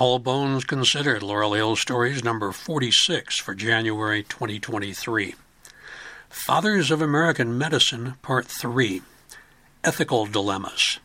All Bones Considered, Laurel Hill Stories, number 46 for January 2023. Fathers of American Medicine, Part 3 Ethical Dilemmas.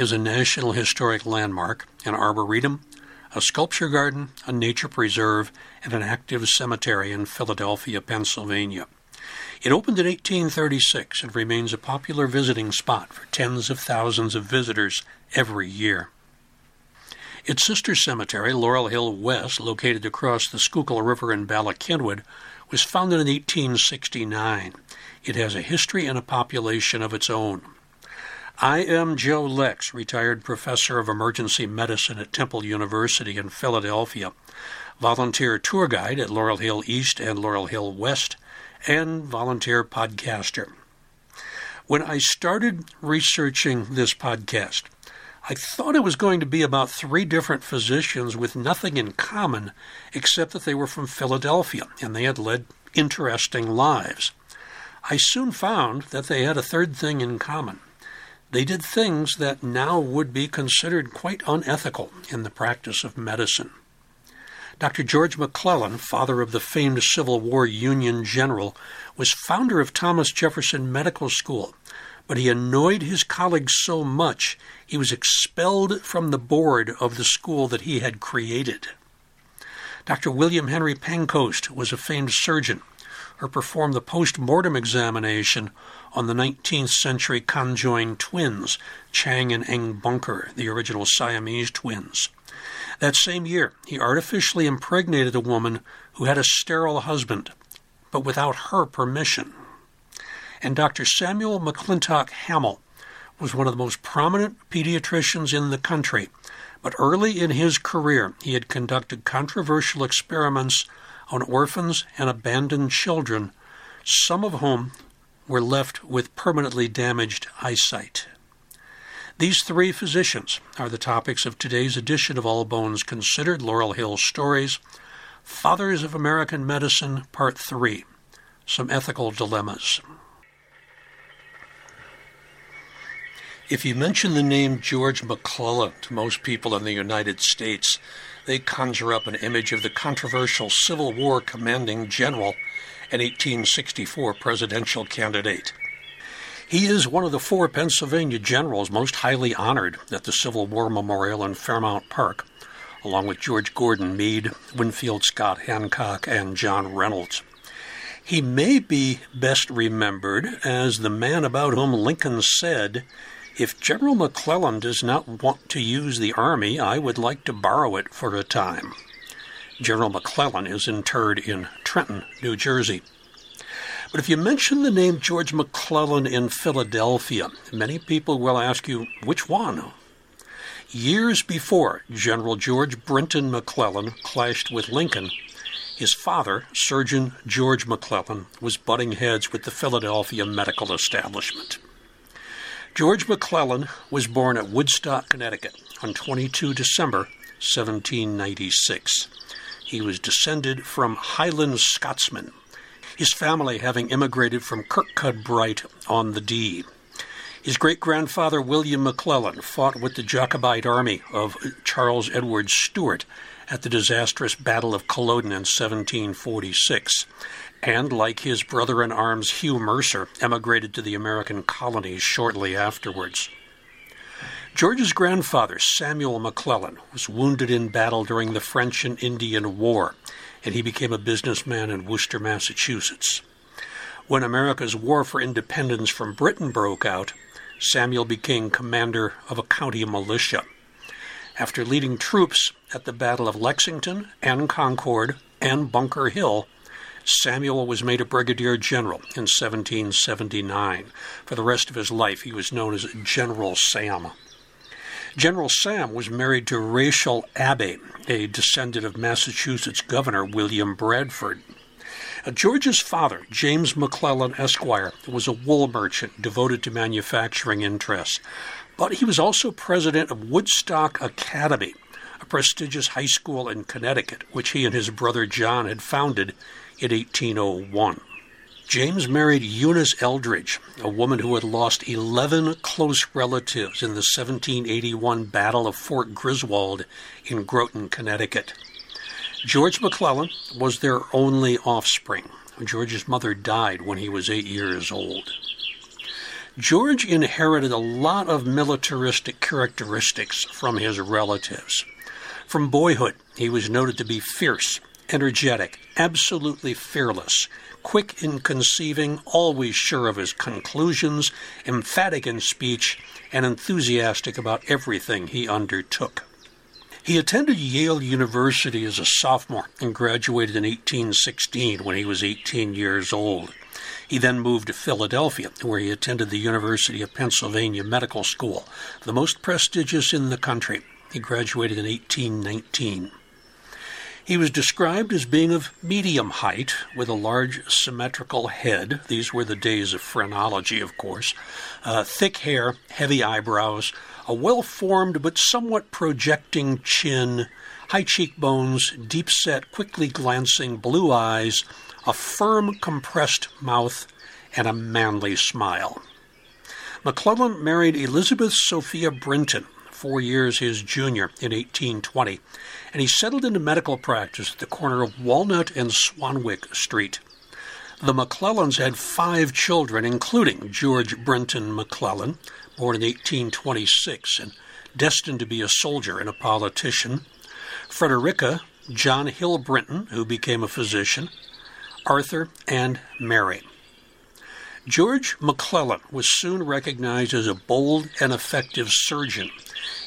Is a National Historic Landmark, an arboretum, a sculpture garden, a nature preserve, and an active cemetery in Philadelphia, Pennsylvania. It opened in 1836 and remains a popular visiting spot for tens of thousands of visitors every year. Its sister cemetery, Laurel Hill West, located across the Schuylkill River in Bala Cynwyd, was founded in 1869. It has a history and a population of its own. I am Joe Lex, retired professor of emergency medicine at Temple University in Philadelphia, volunteer tour guide at Laurel Hill East and Laurel Hill West, and volunteer podcaster. When I started researching this podcast, I thought it was going to be about three different physicians with nothing in common except that they were from Philadelphia and they had led interesting lives. I soon found that they had a third thing in common. They did things that now would be considered quite unethical in the practice of medicine. Dr. George McClellan, father of the famed Civil War Union general, was founder of Thomas Jefferson Medical School, but he annoyed his colleagues so much he was expelled from the board of the school that he had created. Dr. William Henry Pancoast was a famed surgeon who performed the post mortem examination on the 19th century conjoined twins, Chang and Eng Bunker, the original Siamese twins. That same year, he artificially impregnated a woman who had a sterile husband, but without her permission. And Dr. Samuel McClintock Hamel was one of the most prominent pediatricians in the country, but early in his career, he had conducted controversial experiments on orphans and abandoned children, some of whom were left with permanently damaged eyesight. These three physicians are the topics of today's edition of All Bones Considered Laurel Hill Stories, Fathers of American Medicine, Part 3 Some Ethical Dilemmas. If you mention the name George McClellan to most people in the United States, they conjure up an image of the controversial Civil War commanding general an 1864 presidential candidate. He is one of the four Pennsylvania generals most highly honored at the Civil War Memorial in Fairmount Park, along with George Gordon Meade, Winfield Scott Hancock, and John Reynolds. He may be best remembered as the man about whom Lincoln said, If General McClellan does not want to use the army, I would like to borrow it for a time. General McClellan is interred in Trenton, New Jersey. But if you mention the name George McClellan in Philadelphia, many people will ask you, which one? Years before General George Brinton McClellan clashed with Lincoln, his father, Surgeon George McClellan, was butting heads with the Philadelphia medical establishment. George McClellan was born at Woodstock, Connecticut on 22 December 1796. He was descended from Highland Scotsmen, his family having immigrated from Kirkcudbright on the Dee. His great grandfather, William McClellan, fought with the Jacobite army of Charles Edward Stuart at the disastrous Battle of Culloden in 1746, and, like his brother in arms Hugh Mercer, emigrated to the American colonies shortly afterwards. George's grandfather, Samuel McClellan, was wounded in battle during the French and Indian War, and he became a businessman in Worcester, Massachusetts. When America's War for Independence from Britain broke out, Samuel became commander of a county militia. After leading troops at the Battle of Lexington and Concord and Bunker Hill, Samuel was made a brigadier general in 1779. For the rest of his life, he was known as General Sam. General Sam was married to Rachel Abbey, a descendant of Massachusetts Governor William Bradford. Uh, George's father, James McClellan Esquire, was a wool merchant devoted to manufacturing interests, but he was also president of Woodstock Academy, a prestigious high school in Connecticut, which he and his brother John had founded in 1801. James married Eunice Eldridge, a woman who had lost 11 close relatives in the 1781 Battle of Fort Griswold in Groton, Connecticut. George McClellan was their only offspring. George's mother died when he was eight years old. George inherited a lot of militaristic characteristics from his relatives. From boyhood, he was noted to be fierce, energetic, absolutely fearless, quick in conceiving, always sure of his conclusions, emphatic in speech, and enthusiastic about everything he undertook. He attended Yale University as a sophomore and graduated in 1816 when he was 18 years old. He then moved to Philadelphia, where he attended the University of Pennsylvania Medical School, the most prestigious in the country. He graduated in 1819. He was described as being of medium height, with a large symmetrical head. These were the days of phrenology, of course. Uh, thick hair, heavy eyebrows, a well formed but somewhat projecting chin, high cheekbones, deep set, quickly glancing blue eyes, a firm, compressed mouth, and a manly smile. McClellan married Elizabeth Sophia Brinton, four years his junior, in 1820, and he settled into medical practice at the corner of Walnut and Swanwick Street. The McClellans had five children, including George Brinton McClellan, born in 1826 and destined to be a soldier and a politician, Frederica, John Hill Brinton, who became a physician, Arthur, and Mary. George McClellan was soon recognized as a bold and effective surgeon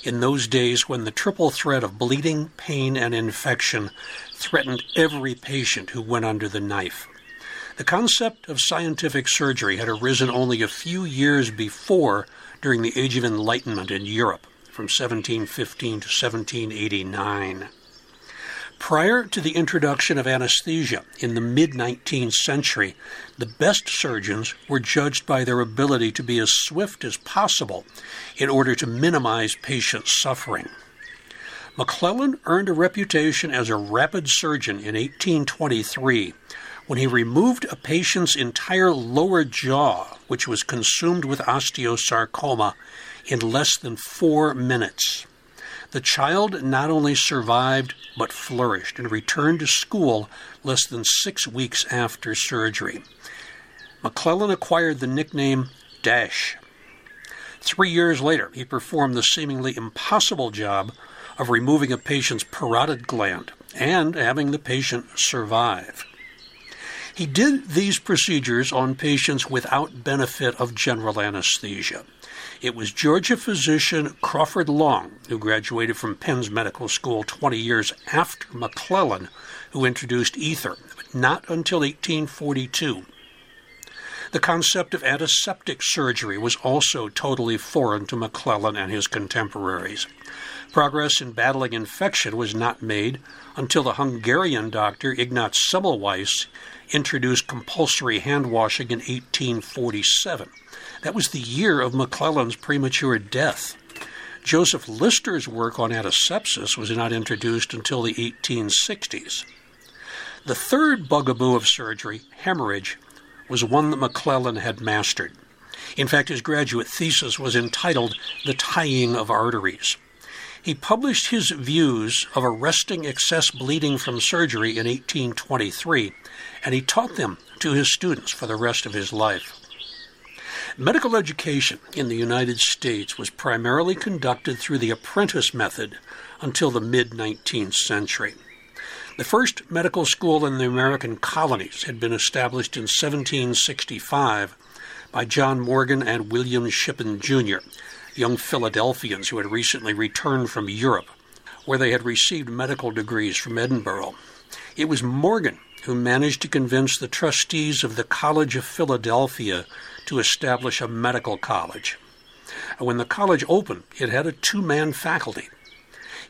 in those days when the triple threat of bleeding, pain, and infection threatened every patient who went under the knife. The concept of scientific surgery had arisen only a few years before during the Age of Enlightenment in Europe, from 1715 to 1789. Prior to the introduction of anesthesia in the mid 19th century, the best surgeons were judged by their ability to be as swift as possible in order to minimize patient suffering. McClellan earned a reputation as a rapid surgeon in 1823 when he removed a patient's entire lower jaw, which was consumed with osteosarcoma, in less than four minutes. The child not only survived, but flourished and returned to school less than six weeks after surgery. McClellan acquired the nickname Dash. Three years later, he performed the seemingly impossible job of removing a patient's parotid gland and having the patient survive. He did these procedures on patients without benefit of general anesthesia. It was Georgia physician Crawford Long, who graduated from Penn's Medical School 20 years after McClellan, who introduced ether, but not until 1842. The concept of antiseptic surgery was also totally foreign to McClellan and his contemporaries. Progress in battling infection was not made until the Hungarian doctor Ignaz Semmelweis introduced compulsory hand washing in 1847. That was the year of McClellan's premature death. Joseph Lister's work on antisepsis was not introduced until the 1860s. The third bugaboo of surgery, hemorrhage, was one that McClellan had mastered. In fact, his graduate thesis was entitled The Tying of Arteries. He published his views of arresting excess bleeding from surgery in 1823, and he taught them to his students for the rest of his life. Medical education in the United States was primarily conducted through the apprentice method until the mid 19th century. The first medical school in the American colonies had been established in 1765 by John Morgan and William Shippen, Jr., young Philadelphians who had recently returned from Europe, where they had received medical degrees from Edinburgh. It was Morgan who managed to convince the trustees of the College of Philadelphia to establish a medical college. When the college opened, it had a two man faculty.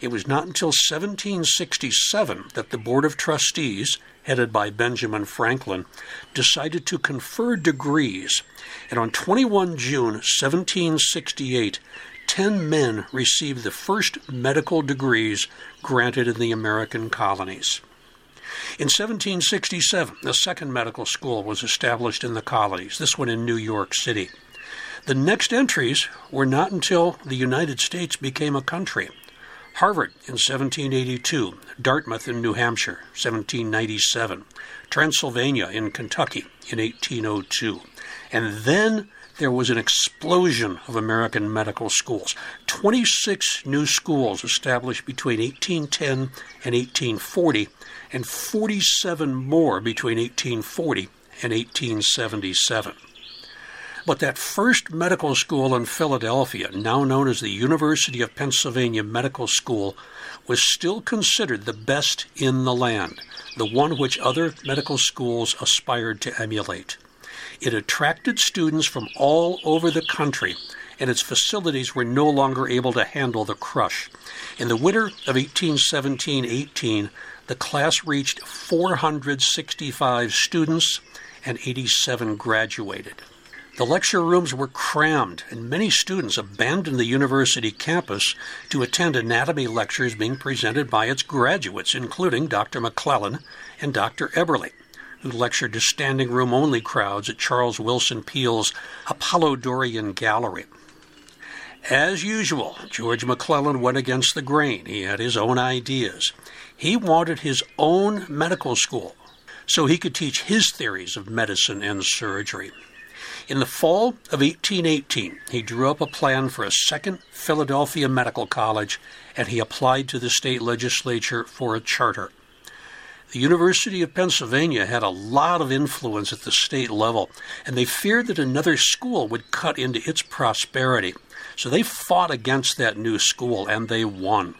It was not until 1767 that the Board of Trustees, headed by Benjamin Franklin, decided to confer degrees, and on 21 June 1768, 10 men received the first medical degrees granted in the American colonies. In 1767, the second medical school was established in the colonies, this one in New York City. The next entries were not until the United States became a country. Harvard in 1782, Dartmouth in New Hampshire, 1797, Transylvania in Kentucky in 1802. And then there was an explosion of American medical schools. 26 new schools established between 1810 and 1840, and 47 more between 1840 and 1877. But that first medical school in Philadelphia, now known as the University of Pennsylvania Medical School, was still considered the best in the land, the one which other medical schools aspired to emulate. It attracted students from all over the country, and its facilities were no longer able to handle the crush. In the winter of 1817 18, the class reached 465 students and 87 graduated. The lecture rooms were crammed, and many students abandoned the university campus to attend anatomy lectures being presented by its graduates, including Dr. McClellan and Dr. Eberle, who lectured to standing room only crowds at Charles Willson Peale's Apollodorian Gallery. As usual, George McClellan went against the grain. He had his own ideas. He wanted his own medical school so he could teach his theories of medicine and surgery. In the fall of 1818, he drew up a plan for a second Philadelphia Medical College and he applied to the state legislature for a charter. The University of Pennsylvania had a lot of influence at the state level, and they feared that another school would cut into its prosperity. So they fought against that new school and they won.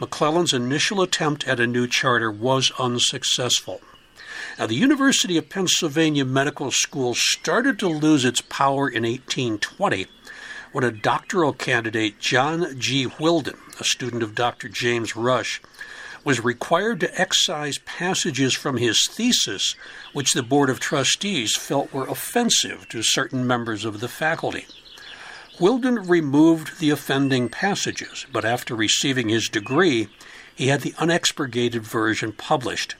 McClellan's initial attempt at a new charter was unsuccessful. Now, the University of Pennsylvania Medical School started to lose its power in 1820 when a doctoral candidate, John G. Wilden, a student of Dr. James Rush, was required to excise passages from his thesis which the Board of Trustees felt were offensive to certain members of the faculty. Whildon removed the offending passages, but after receiving his degree, he had the unexpurgated version published.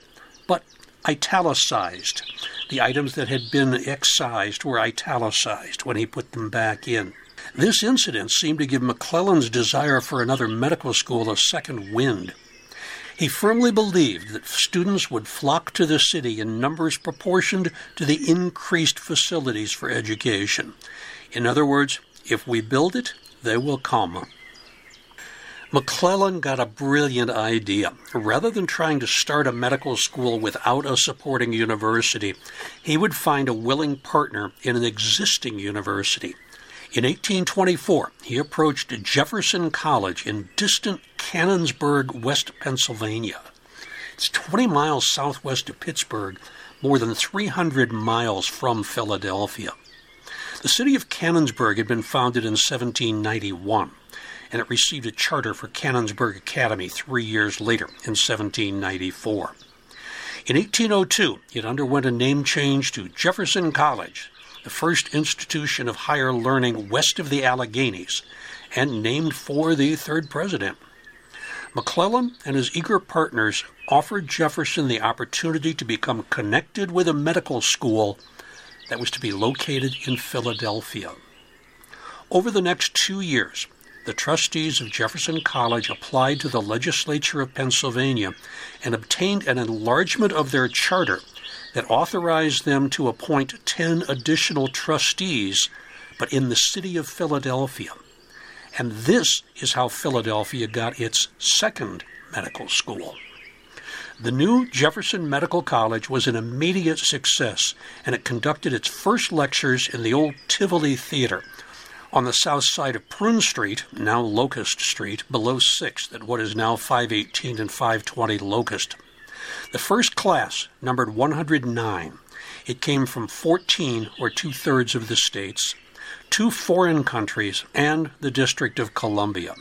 But italicized. The items that had been excised were italicized when he put them back in. This incident seemed to give McClellan's desire for another medical school a second wind. He firmly believed that students would flock to the city in numbers proportioned to the increased facilities for education. In other words, if we build it, they will come. McClellan got a brilliant idea. Rather than trying to start a medical school without a supporting university, he would find a willing partner in an existing university. In 1824, he approached Jefferson College in distant Canonsburg, West Pennsylvania. It's 20 miles southwest of Pittsburgh, more than 300 miles from Philadelphia. The city of Canonsburg had been founded in 1791 and it received a charter for Canonsburg Academy three years later in 1794. In 1802, it underwent a name change to Jefferson College, the first institution of higher learning west of the Alleghenies, and named for the third president. McClellan and his eager partners offered Jefferson the opportunity to become connected with a medical school that was to be located in Philadelphia. Over the next two years, the trustees of Jefferson College applied to the legislature of Pennsylvania and obtained an enlargement of their charter that authorized them to appoint 10 additional trustees, but in the city of Philadelphia. And this is how Philadelphia got its second medical school. The new Jefferson Medical College was an immediate success, and it conducted its first lectures in the old Tivoli Theater on the south side of Prune Street, now Locust Street, below 6th at what is now 518 and 520 Locust. The first class numbered 109. It came from 14 or two thirds of the states, two foreign countries, and the District of Columbia.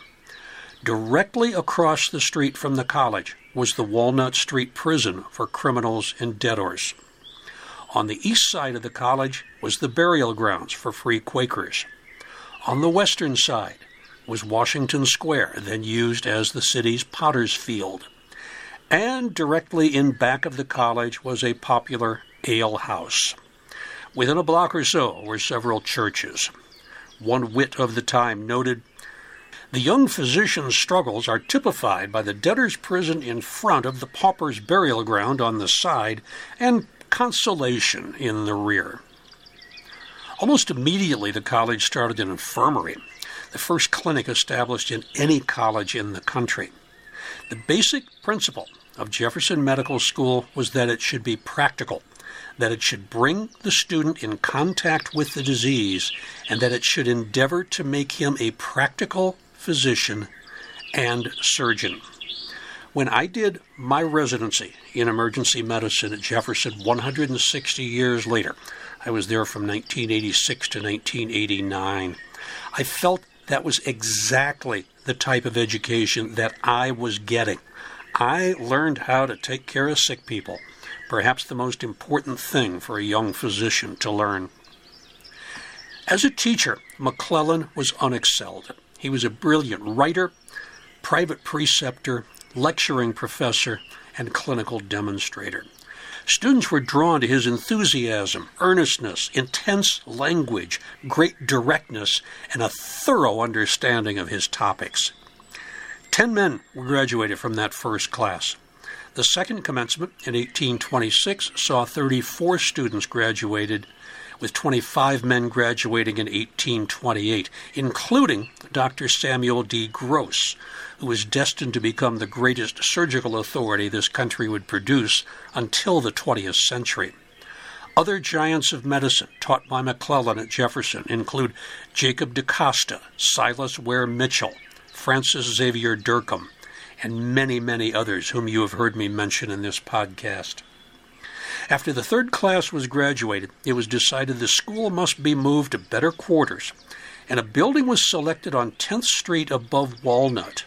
Directly across the street from the college was the Walnut Street Prison for criminals and debtors. On the east side of the college was the burial grounds for free Quakers. On the western side was Washington Square, then used as the city's potter's field. And directly in back of the college was a popular ale house. Within a block or so were several churches. One wit of the time noted the young physician's struggles are typified by the debtor's prison in front of the pauper's burial ground on the side and consolation in the rear. Almost immediately, the college started an infirmary, the first clinic established in any college in the country. The basic principle of Jefferson Medical School was that it should be practical, that it should bring the student in contact with the disease, and that it should endeavor to make him a practical physician, and surgeon. When I did my residency in emergency medicine at Jefferson 160 years later, I was there from 1986 to 1989, I felt that was exactly the type of education that I was getting. I learned how to take care of sick people, perhaps the most important thing for a young physician to learn. As a teacher, McClellan was unexcelled. He was a brilliant writer, private preceptor, lecturing professor, and clinical demonstrator. Students were drawn to his enthusiasm, earnestness, intense language, great directness, and a thorough understanding of his topics. Ten men were graduated from that first class. The second commencement in 1826 saw 34 students graduated with 25 men graduating in 1828, including Dr. Samuel D. Gross, who was destined to become the greatest surgical authority this country would produce until the 20th century. Other giants of medicine taught by McClellan at Jefferson include Jacob DaCosta, Silas Weir Mitchell, Francis Xavier Dercum, and many, many others whom you have heard me mention in this podcast. After the third class was graduated, it was decided the school must be moved to better quarters, and a building was selected on 10th Street above Walnut.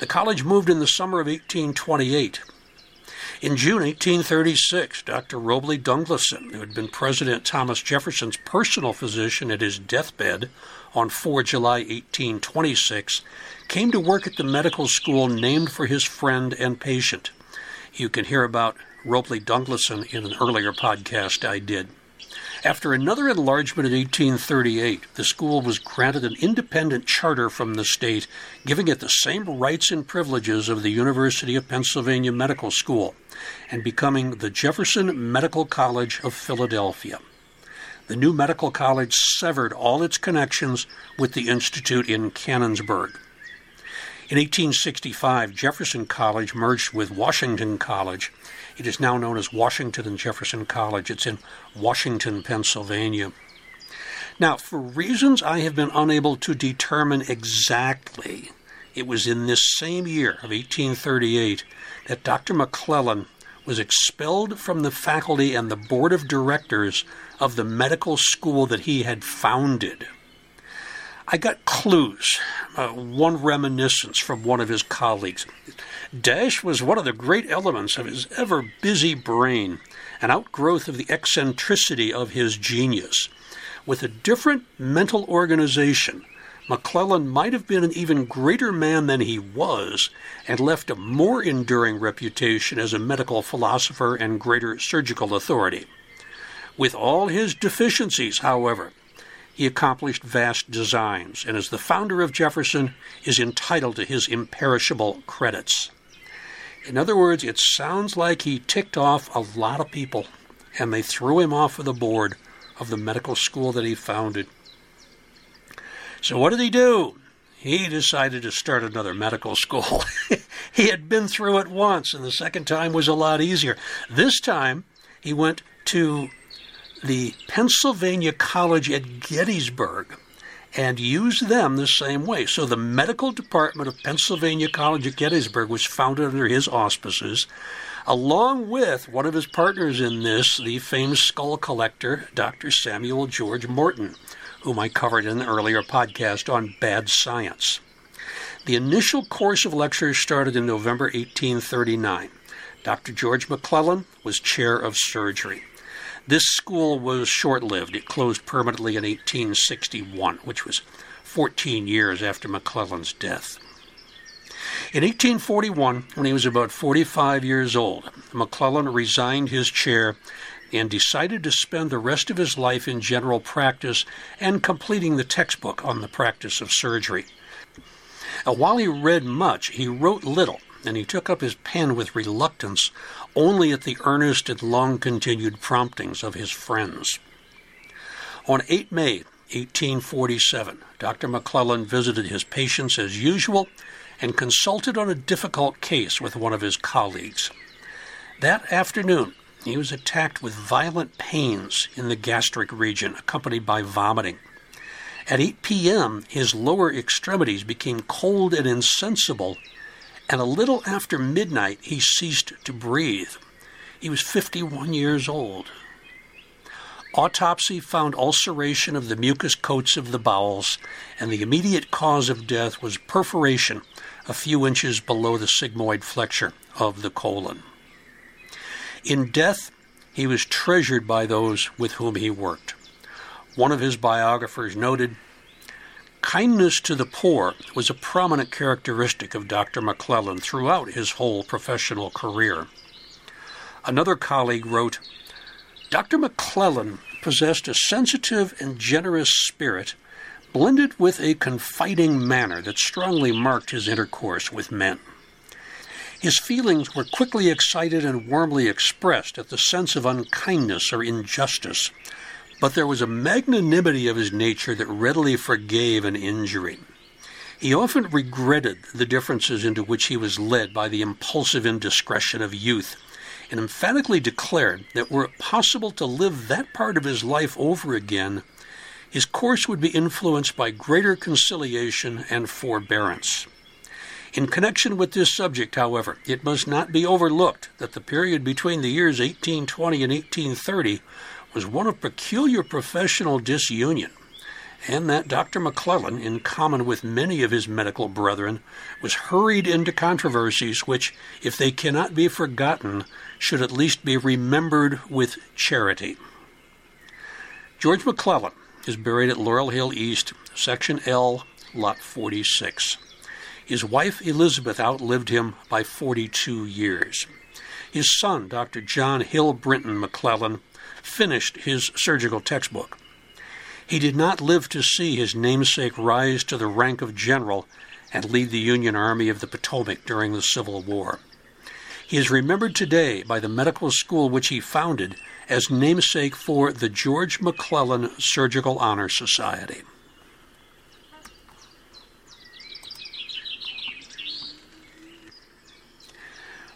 The college moved in the summer of 1828. In June 1836, Dr. Robley Dunglison, who had been President Thomas Jefferson's personal physician at his deathbed on 4 July 1826, came to work at the medical school named for his friend and patient. You can hear about Robley Dunglison in an earlier podcast I did. After another enlargement in 1838, the school was granted an independent charter from the state, giving it the same rights and privileges of the University of Pennsylvania Medical School, and becoming the Jefferson Medical College of Philadelphia. The new medical college severed all its connections with the institute in Canonsburg. In 1865, Jefferson College merged with Washington College it is now known as Washington and Jefferson College. It's in Washington, Pennsylvania. Now, for reasons I have been unable to determine exactly, it was in this same year of 1838 that Dr. McClellan was expelled from the faculty and the board of directors of the medical school that he had founded. I got clues, uh, one reminiscence from one of his colleagues. Dash was one of the great elements of his ever busy brain, an outgrowth of the eccentricity of his genius. With a different mental organization, McClellan might have been an even greater man than he was and left a more enduring reputation as a medical philosopher and greater surgical authority. With all his deficiencies, however, he accomplished vast designs, and as the founder of Jefferson, is entitled to his imperishable credits. In other words, it sounds like he ticked off a lot of people, and they threw him off of the board of the medical school that he founded. So, what did he do? He decided to start another medical school. he had been through it once, and the second time was a lot easier. This time, he went to the Pennsylvania College at Gettysburg and used them the same way. So the medical department of Pennsylvania College at Gettysburg was founded under his auspices, along with one of his partners in this, the famous skull collector, Dr. Samuel George Morton, whom I covered in an earlier podcast on bad science. The initial course of lectures started in November 1839. Dr. George McClellan was chair of surgery. This school was short lived. It closed permanently in 1861, which was 14 years after McClellan's death. In 1841, when he was about 45 years old, McClellan resigned his chair and decided to spend the rest of his life in general practice and completing the textbook on the practice of surgery. Now, while he read much, he wrote little, and he took up his pen with reluctance only at the earnest and long continued promptings of his friends. On 8 May 1847, Dr. McClellan visited his patients as usual and consulted on a difficult case with one of his colleagues. That afternoon, he was attacked with violent pains in the gastric region, accompanied by vomiting. At 8 p.m., his lower extremities became cold and insensible, and a little after midnight, he ceased to breathe. He was 51 years old. Autopsy found ulceration of the mucous coats of the bowels, and the immediate cause of death was perforation a few inches below the sigmoid flexure of the colon. In death, he was treasured by those with whom he worked. One of his biographers noted Kindness to the poor was a prominent characteristic of Dr. McClellan throughout his whole professional career. Another colleague wrote Dr. McClellan possessed a sensitive and generous spirit, blended with a confiding manner that strongly marked his intercourse with men. His feelings were quickly excited and warmly expressed at the sense of unkindness or injustice, but there was a magnanimity of his nature that readily forgave an injury. He often regretted the differences into which he was led by the impulsive indiscretion of youth, and emphatically declared that were it possible to live that part of his life over again, his course would be influenced by greater conciliation and forbearance. In connection with this subject, however, it must not be overlooked that the period between the years 1820 and 1830 was one of peculiar professional disunion, and that Dr. McClellan, in common with many of his medical brethren, was hurried into controversies which, if they cannot be forgotten, should at least be remembered with charity. George McClellan is buried at Laurel Hill East, Section L, Lot 46. His wife Elizabeth outlived him by 42 years. His son, Dr. John Hill Brinton McClellan, finished his surgical textbook. He did not live to see his namesake rise to the rank of general and lead the Union Army of the Potomac during the Civil War. He is remembered today by the medical school which he founded as namesake for the George McClellan Surgical Honor Society.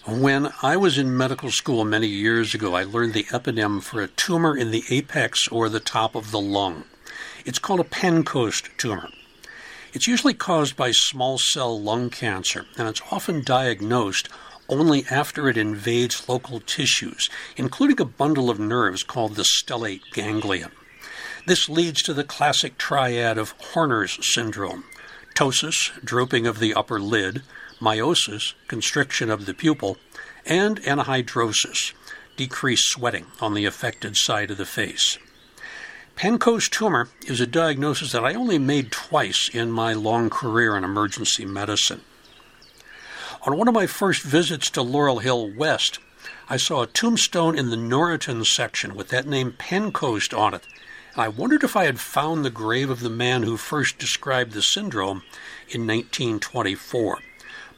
When I was in medical school many years ago, I learned the eponym for a tumor in the apex or the top of the lung. It's called a Pancoast tumor. It's usually caused by small cell lung cancer, and it's often diagnosed only after it invades local tissues, including a bundle of nerves called the stellate ganglion. This leads to the classic triad of Horner's syndrome ptosis, drooping of the upper lid, miosis, constriction of the pupil, and anhidrosis, decreased sweating on the affected side of the face. Pancoast tumor is a diagnosis that I only made twice in my long career in emergency medicine. On one of my first visits to Laurel Hill West, I saw a tombstone in the Norriton section with that name Pancoast on it, And I wondered if I had found the grave of the man who first described the syndrome in 1924.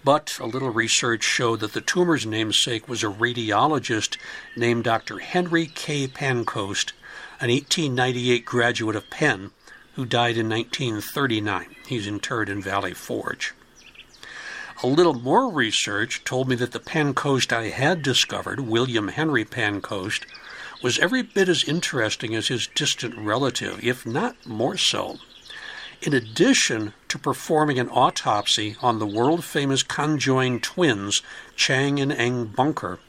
But a little research showed that the tumor's namesake was a radiologist named Dr. Henry K. Pancoast, an 1898 graduate of Penn who died in 1939. He's interred in Valley Forge. A little more research told me that the Pancoast I had discovered, William Henry Pancoast, was every bit as interesting as his distant relative, if not more so. In addition to performing an autopsy on the world famous conjoined twins, Chang and Eng Bunker,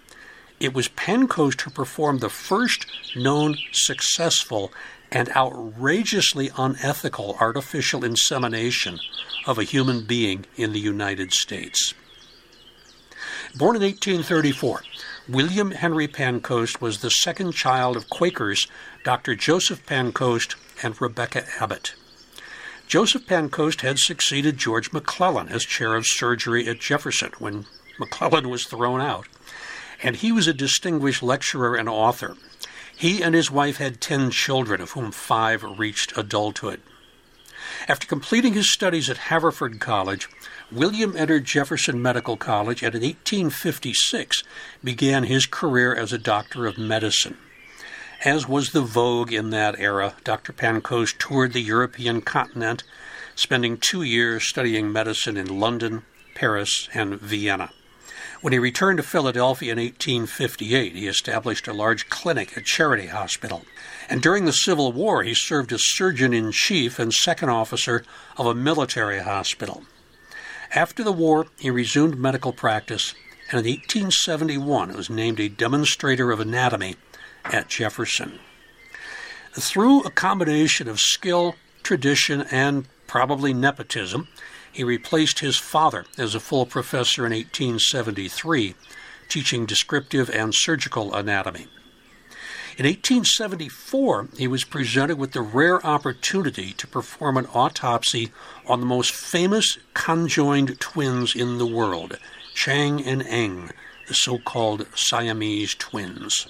it was Pancoast who performed the first known successful and outrageously unethical artificial insemination of a human being in the United States. Born in 1834, William Henry Pancoast was the second child of Quakers Dr. Joseph Pancoast and Rebecca Abbott. Joseph Pancoast had succeeded George McClellan as chair of surgery at Jefferson when McClellan was thrown out, and he was a distinguished lecturer and author. He and his wife had ten children, of whom five reached adulthood. After completing his studies at Haverford College, William entered Jefferson Medical College and in 1856 began his career as a doctor of medicine. As was the vogue in that era, Dr. Pancoast toured the European continent, spending two years studying medicine in London, Paris, and Vienna. When he returned to Philadelphia in 1858, he established a large clinic at Charity Hospital. And during the Civil War, he served as surgeon in chief and second officer of a military hospital. After the war, he resumed medical practice, and in 1871 was named a demonstrator of anatomy at Jefferson. Through a combination of skill, tradition, and probably nepotism, he replaced his father as a full professor in 1873, teaching descriptive and surgical anatomy. In 1874, he was presented with the rare opportunity to perform an autopsy on the most famous conjoined twins in the world, Chang and Eng, the so called Siamese twins.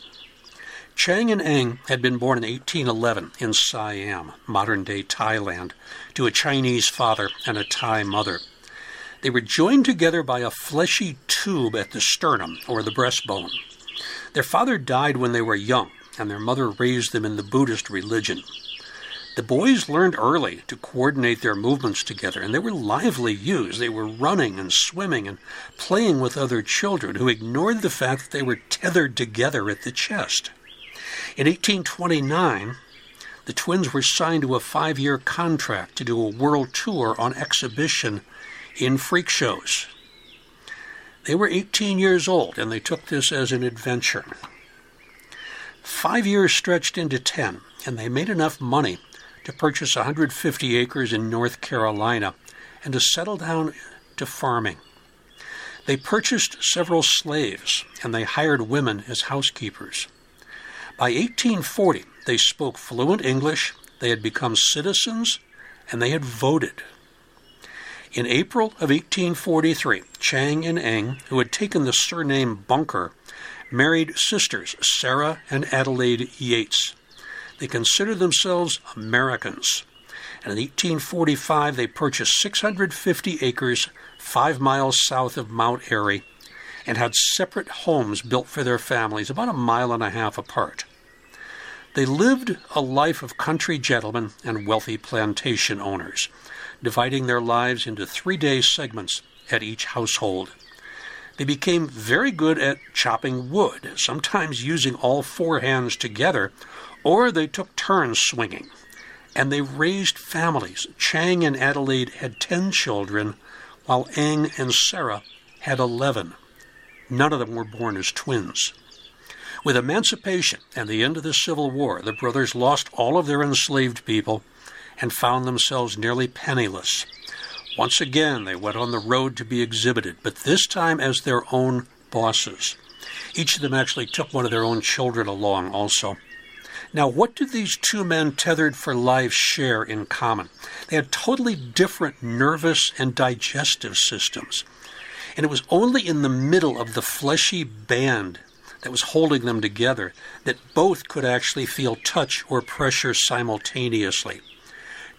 Chang and Eng had been born in 1811 in Siam, modern day Thailand, to a Chinese father and a Thai mother. They were joined together by a fleshy tube at the sternum, or the breastbone. Their father died when they were young, and their mother raised them in the Buddhist religion. The boys learned early to coordinate their movements together, and they were lively youths. They were running and swimming and playing with other children who ignored the fact that they were tethered together at the chest. In 1829, the twins were signed to a five year contract to do a world tour on exhibition in freak shows. They were 18 years old and they took this as an adventure. Five years stretched into 10, and they made enough money to purchase 150 acres in North Carolina and to settle down to farming. They purchased several slaves and they hired women as housekeepers. By 1840, they spoke fluent English, they had become citizens, and they had voted. In April of 1843, Chang and Eng, who had taken the surname Bunker, married sisters Sarah and Adelaide Yates. They considered themselves Americans. And in 1845, they purchased 650 acres five miles south of Mount Airy and had separate homes built for their families about a mile and a half apart. They lived a life of country gentlemen and wealthy plantation owners, dividing their lives into three day segments at each household. They became very good at chopping wood, sometimes using all four hands together, or they took turns swinging. And they raised families. Chang and Adelaide had 10 children, while Eng and Sarah had 11. None of them were born as twins. With emancipation and the end of the Civil War, the brothers lost all of their enslaved people and found themselves nearly penniless. Once again, they went on the road to be exhibited, but this time as their own bosses. Each of them actually took one of their own children along also. Now, what did these two men tethered for life share in common? They had totally different nervous and digestive systems and it was only in the middle of the fleshy band that was holding them together, that both could actually feel touch or pressure simultaneously.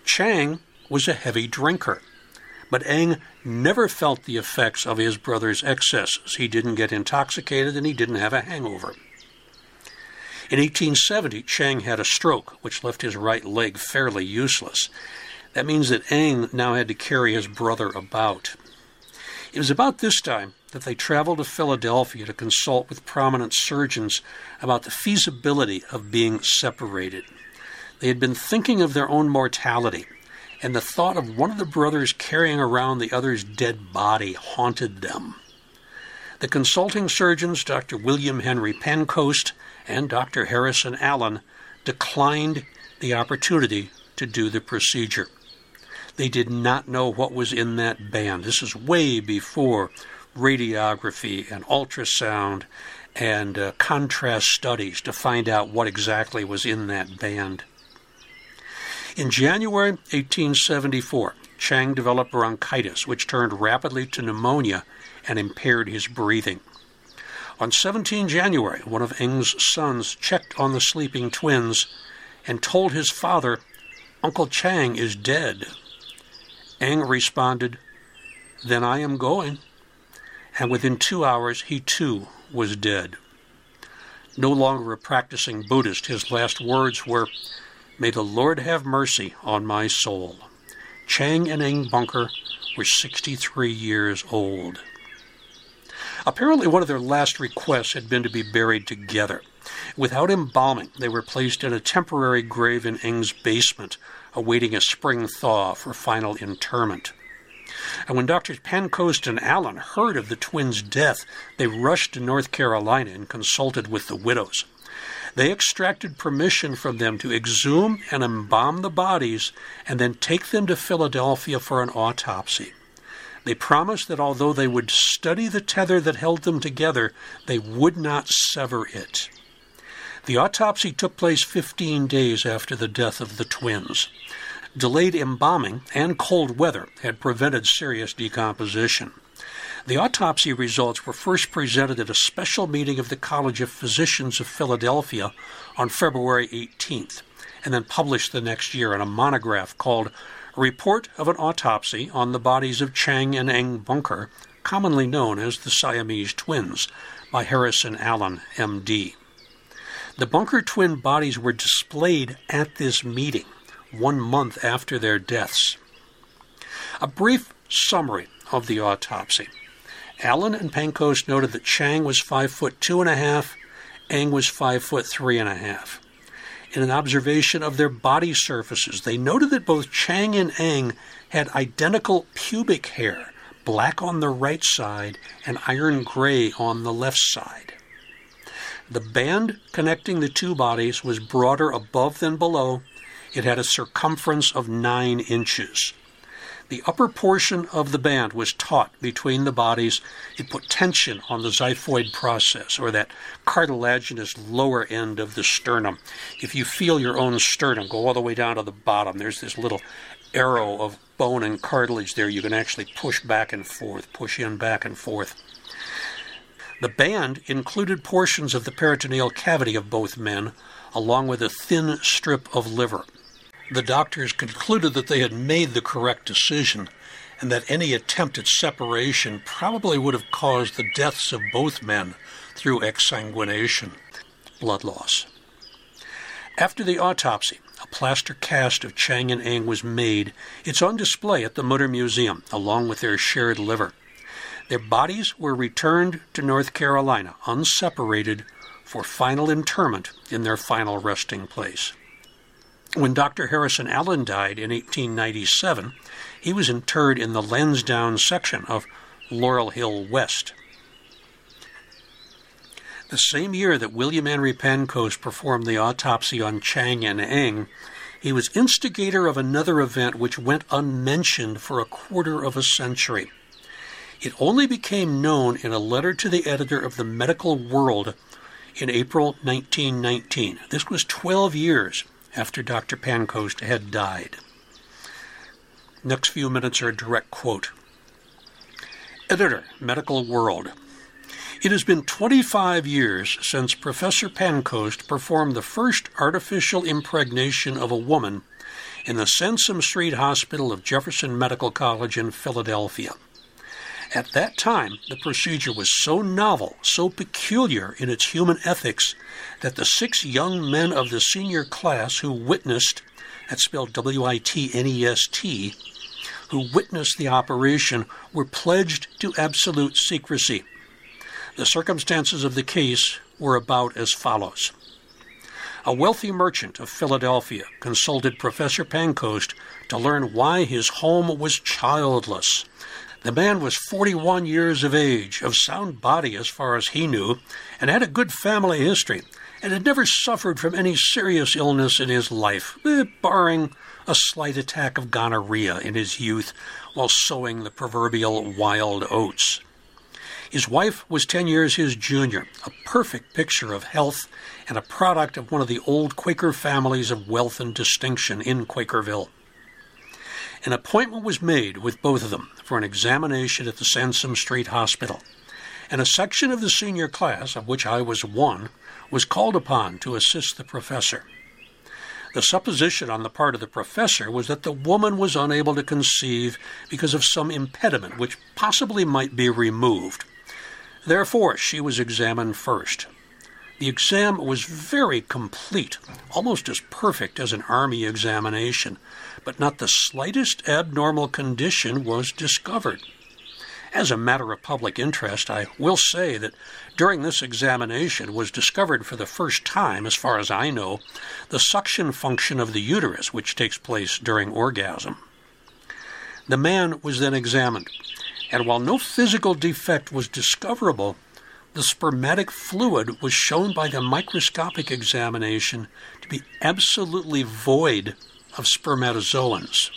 Chang was a heavy drinker, but Eng never felt the effects of his brother's excesses. He didn't get intoxicated and he didn't have a hangover. In 1870, Chang had a stroke, which left his right leg fairly useless. That means that Eng now had to carry his brother about. It was about this time that they traveled to Philadelphia to consult with prominent surgeons about the feasibility of being separated. They had been thinking of their own mortality, and the thought of one of the brothers carrying around the other's dead body haunted them. The consulting surgeons, Dr. William Henry Pancoast and Dr. Harrison Allen, declined the opportunity to do the procedure. They did not know what was in that band. This is way before radiography and ultrasound and uh, contrast studies to find out what exactly was in that band. In January 1874, Chang developed bronchitis, which turned rapidly to pneumonia and impaired his breathing. On 17 January, one of Eng's sons checked on the sleeping twins and told his father, Uncle Chang is dead. Eng responded, Then I am going. And within two hours, he too was dead. No longer a practicing Buddhist, his last words were, May the Lord have mercy on my soul. Chang and Eng Bunker were 63 years old. Apparently, one of their last requests had been to be buried together. Without embalming, they were placed in a temporary grave in Eng's basement, awaiting a spring thaw for final interment. And when Doctors Pancoast and Allen heard of the twins' death, they rushed to North Carolina and consulted with the widows. They extracted permission from them to exhume and embalm the bodies and then take them to Philadelphia for an autopsy. They promised that although they would study the tether that held them together, they would not sever it. The autopsy took place 15 days after the death of the twins. Delayed embalming and cold weather had prevented serious decomposition. The autopsy results were first presented at a special meeting of the College of Physicians of Philadelphia on February 18th, and then published the next year in a monograph called Report of an Autopsy on the Bodies of Chang and Eng Bunker, commonly known as the Siamese Twins, by Harrison Allen, M.D. The Bunker twin bodies were displayed at this meeting one month after their deaths. A brief summary of the autopsy. Allen and Pancoast noted that Chang was five foot two and a half, Eng was five foot three and a half. In an observation of their body surfaces, they noted that both Chang and Eng had identical pubic hair, black on the right side and iron gray on the left side. The band connecting the two bodies was broader above than below. It had a circumference of nine inches. The upper portion of the band was taut between the bodies. It put tension on the xiphoid process, or that cartilaginous lower end of the sternum. If you feel your own sternum go all the way down to the bottom, there's this little arrow of bone and cartilage there. You can actually push back and forth, push in back and forth. The band included portions of the peritoneal cavity of both men, along with a thin strip of liver. The doctors concluded that they had made the correct decision and that any attempt at separation probably would have caused the deaths of both men through exsanguination, blood loss. After the autopsy, a plaster cast of Chang and Eng was made. It's on display at the Mutter Museum, along with their shared liver. Their bodies were returned to North Carolina, unseparated, for final interment in their final resting place. When Dr. Harrison Allen died in 1897, he was interred in the Lansdowne section of Laurel Hill West. The same year that William Henry Pancoast performed the autopsy on Chang and Eng, he was instigator of another event which went unmentioned for a quarter of a century. It only became known in a letter to the editor of the Medical World in April 1919. This was 12 years after Dr. Pancoast had died. Next few minutes are a direct quote. Editor, Medical World. It has been 25 years since Professor Pancoast performed the first artificial impregnation of a woman in the Sansom Street Hospital of Jefferson Medical College in Philadelphia. At that time, the procedure was so novel, so peculiar in its human ethics, that the six young men of the senior class who witnessed, that's spelled W I T N E S T, who witnessed the operation were pledged to absolute secrecy. The circumstances of the case were about as follows. A wealthy merchant of Philadelphia consulted Professor Pancoast to learn why his home was childless. The man was 41 years of age, of sound body as far as he knew, and had a good family history, and had never suffered from any serious illness in his life, eh, barring a slight attack of gonorrhea in his youth while sowing the proverbial wild oats. His wife was 10 years his junior, a perfect picture of health and a product of one of the old Quaker families of wealth and distinction in Quakerville. An appointment was made with both of them for an examination at the Sansom Street Hospital, and a section of the senior class, of which I was one, was called upon to assist the professor. The supposition on the part of the professor was that the woman was unable to conceive because of some impediment which possibly might be removed. Therefore, she was examined first. The exam was very complete, almost as perfect as an army examination, but not the slightest abnormal condition was discovered. As a matter of public interest, I will say that during this examination was discovered for the first time, as far as I know, the suction function of the uterus, which takes place during orgasm. The man was then examined, and while no physical defect was discoverable, the spermatic fluid was shown by the microscopic examination to be absolutely void of spermatozoans.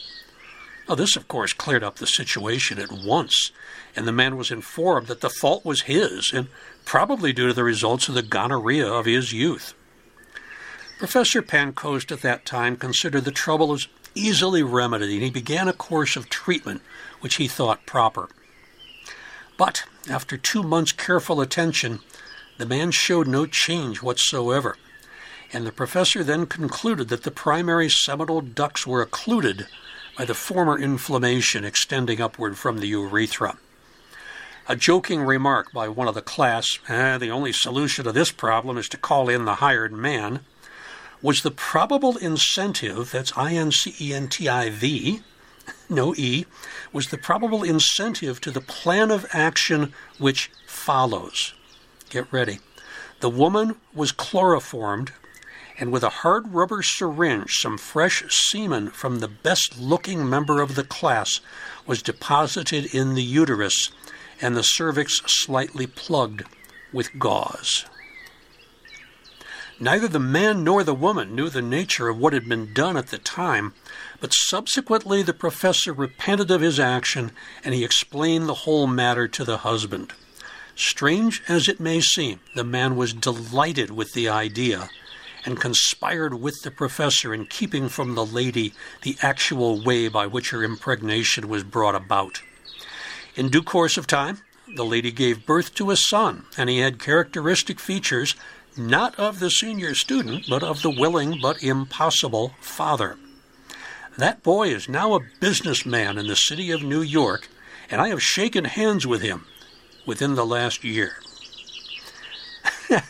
Now, this, of course, cleared up the situation at once, and the man was informed that the fault was his, and probably due to the results of the gonorrhea of his youth. Professor Pancoast at that time considered the trouble as easily remedied, and he began a course of treatment which he thought proper. But after two months' careful attention, the man showed no change whatsoever, and the professor then concluded that the primary seminal ducts were occluded by the former inflammation extending upward from the urethra. A joking remark by one of the class, eh, the only solution to this problem is to call in the hired man, was the probable incentive, that's I N C E N T I V, no E, was the probable incentive to the plan of action which follows. Get ready. The woman was chloroformed, and with a hard rubber syringe, some fresh semen from the best looking member of the class was deposited in the uterus and the cervix slightly plugged with gauze. Neither the man nor the woman knew the nature of what had been done at the time, but subsequently the professor repented of his action and he explained the whole matter to the husband. Strange as it may seem, the man was delighted with the idea and conspired with the professor in keeping from the lady the actual way by which her impregnation was brought about. In due course of time, the lady gave birth to a son, and he had characteristic features not of the senior student, but of the willing but impossible father. That boy is now a businessman in the city of New York, and I have shaken hands with him within the last year.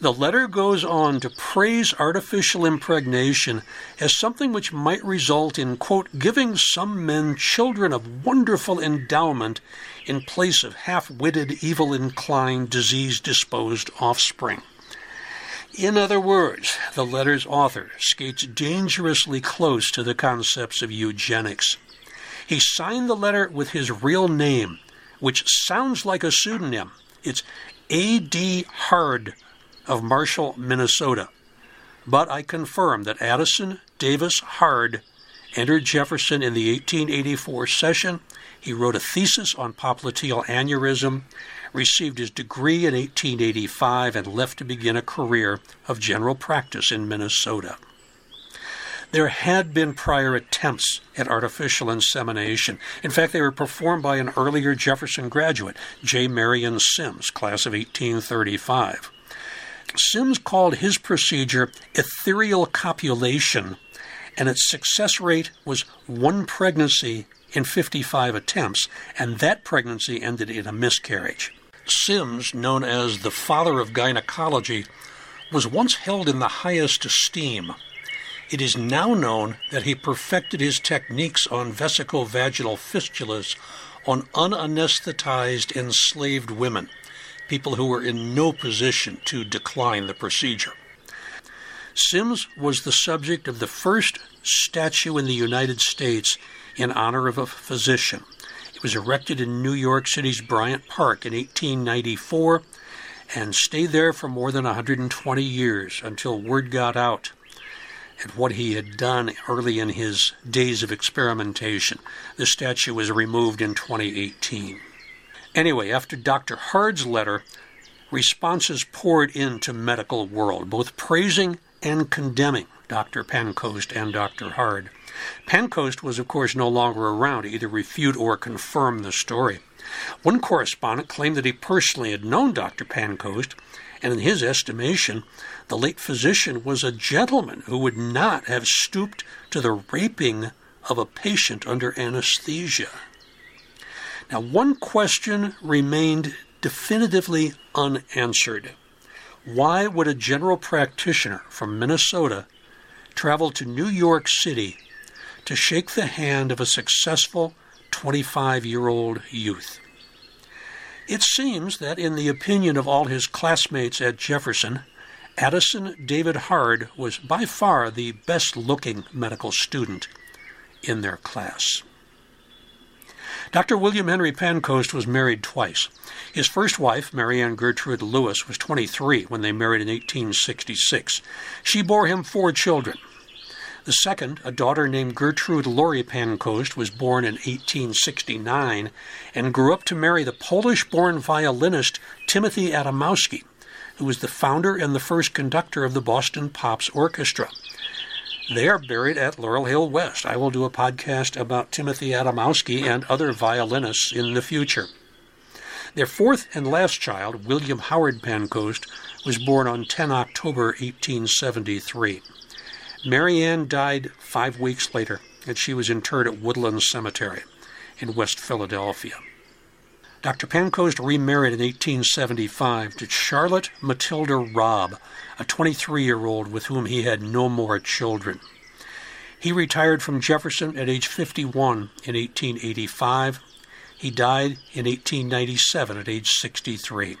The letter goes on to praise artificial impregnation as something which might result in, quote, giving some men children of wonderful endowment in place of half witted, evil inclined, disease disposed offspring. In other words, the letter's author skates dangerously close to the concepts of eugenics. He signed the letter with his real name, which sounds like a pseudonym. It's A.D. Hard of Marshall, Minnesota. But I confirm that Addison Davis Hard entered Jefferson in the 1884 session. He wrote a thesis on popliteal aneurysm, received his degree in 1885, and left to begin a career of general practice in Minnesota. There had been prior attempts at artificial insemination. In fact, they were performed by an earlier Jefferson graduate, J. Marion Sims, class of 1835. Sims called his procedure ethereal copulation, and its success rate was one pregnancy in 55 attempts, and that pregnancy ended in a miscarriage. Sims, known as the father of gynecology, was once held in the highest esteem. It is now known that he perfected his techniques on vesicovaginal fistulas on unanesthetized enslaved women, people who were in no position to decline the procedure. Sims was the subject of the first statue in the United States in honor of a physician. It was erected in New York City's Bryant Park in 1894 and stayed there for more than 120 years until word got out at what he had done early in his days of experimentation. The statue was removed in 2018. Anyway, after Dr. Hard's letter, responses poured into medical world, both praising and condemning Dr. Pancoast and Dr. Hard. Pancoast was, of course, no longer around to either refute or confirm the story. One correspondent claimed that he personally had known Dr. Pancoast, and in his estimation, the late physician was a gentleman who would not have stooped to the raping of a patient under anesthesia. Now, one question remained definitively unanswered. Why would a general practitioner from Minnesota travel to New York City to shake the hand of a successful 25 year old youth? It seems that, in the opinion of all his classmates at Jefferson, Addison David Hard was by far the best looking medical student in their class. Dr. William Henry Pancoast was married twice. His first wife, Marianne Gertrude Lewis, was 23 when they married in 1866. She bore him four children. The second, a daughter named Gertrude Laurie Pancoast, was born in 1869 and grew up to marry the Polish born violinist Timothy Adamowski, who was the founder and the first conductor of the Boston Pops Orchestra. They are buried at Laurel Hill West. I will do a podcast about Timothy Adamowski and other violinists in the future. Their fourth and last child, William Howard Pancoast, was born on 10 October 1873. Marianne died five weeks later, and she was interred at Woodland Cemetery in West Philadelphia. Dr. Pancoast remarried in 1875 to Charlotte Matilda Robb, a 23 year old with whom he had no more children. He retired from Jefferson at age 51 in 1885. He died in 1897 at age 63.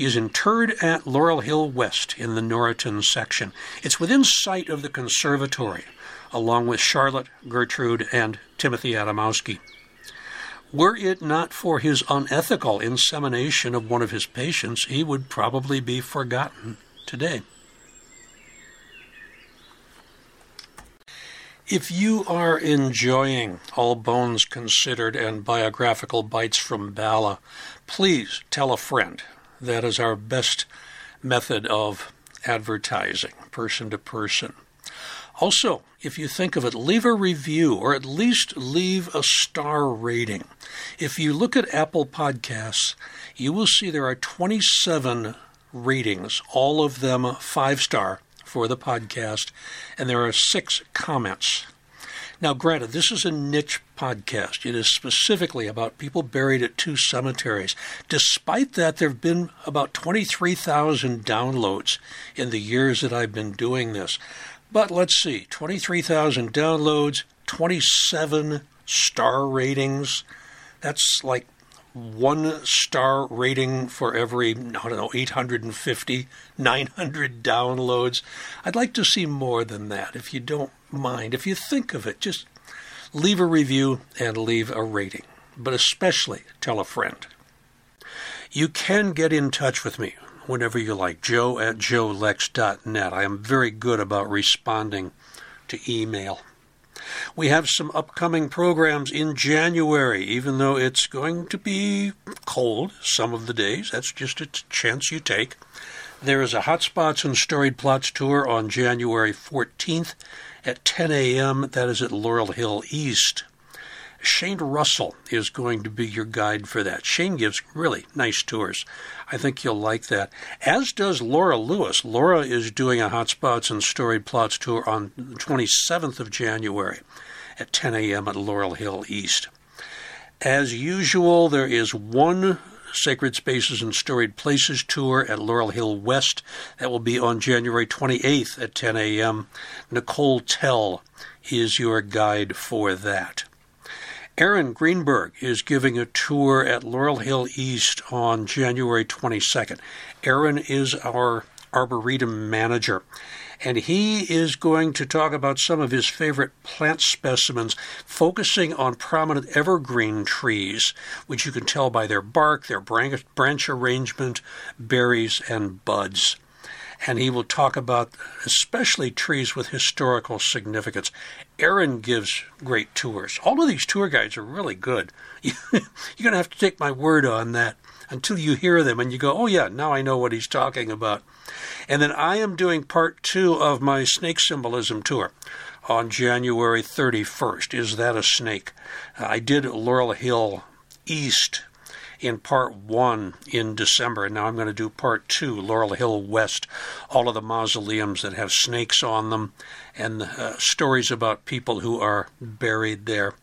Is interred at Laurel Hill West in the Norriton section. It's within sight of the conservatory, along with Charlotte, Gertrude, and Timothy Adamowski. Were it not for his unethical insemination of one of his patients, he would probably be forgotten today. If you are enjoying All Bones Considered and biographical bites from Bala, please tell a friend. That is our best method of advertising, person to person. Also, if you think of it, leave a review or at least leave a star rating. If you look at Apple Podcasts, you will see there are 27 ratings, all of them five star for the podcast, and there are six comments. Now, granted, this is a niche podcast. It is specifically about people buried at two cemeteries. Despite that, there have been about 23,000 downloads in the years that I've been doing this. But let's see 23,000 downloads, 27 star ratings. That's like one star rating for every, I don't know, 850, 900 downloads. I'd like to see more than that if you don't mind. If you think of it, just leave a review and leave a rating, but especially tell a friend. You can get in touch with me whenever you like. Joe at joelex.net. I am very good about responding to email. We have some upcoming programs in January, even though it's going to be cold some of the days. That's just a chance you take. There is a Hotspots and Storied Plots tour on January 14th at 10 a.m. That is at Laurel Hill East. Shane Russell is going to be your guide for that. Shane gives really nice tours. I think you'll like that. As does Laura Lewis. Laura is doing a Hotspots and Storied Plots tour on the 27th of January at 10 a.m. at Laurel Hill East. As usual, there is one Sacred Spaces and Storied Places tour at Laurel Hill West. That will be on January 28th at 10 a.m. Nicole Tell is your guide for that. Aaron Greenberg is giving a tour at Laurel Hill East on January 22nd. Aaron is our Arboretum manager, and he is going to talk about some of his favorite plant specimens, focusing on prominent evergreen trees, which you can tell by their bark, their branch arrangement, berries, and buds and he will talk about especially trees with historical significance. Aaron gives great tours. All of these tour guides are really good. You're going to have to take my word on that until you hear them and you go, oh, yeah, now I know what he's talking about. And then I am doing part two of my snake symbolism tour on January 31st. Is that a snake? I did Laurel Hill East in part one in December, and now I'm going to do part two, Laurel Hill West, all of the mausoleums that have snakes on them, and uh, stories about people who are buried there.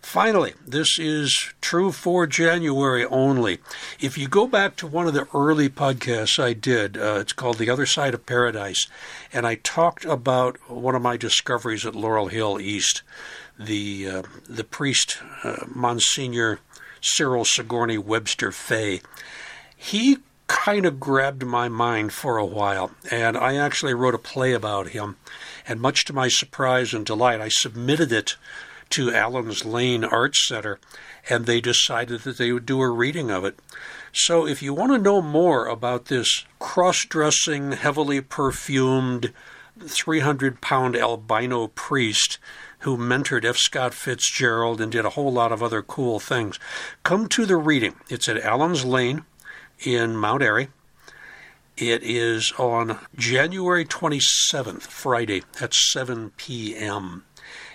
Finally, this is true for January only. If you go back to one of the early podcasts I did, uh, it's called The Other Side of Paradise, and I talked about one of my discoveries at Laurel Hill East. The uh, the priest, uh, Monsignor Cyril Sigourney Webster Fay. He kind of grabbed my mind for a while, and I actually wrote a play about him. And much to my surprise and delight, I submitted it to Allen's Lane Arts Center, and they decided that they would do a reading of it. So, if you want to know more about this cross dressing, heavily perfumed, 300 pound albino priest who mentored F. Scott Fitzgerald and did a whole lot of other cool things. Come to the reading. It's at Allen's Lane in Mount Airy. It is on January 27th, Friday at 7 p.m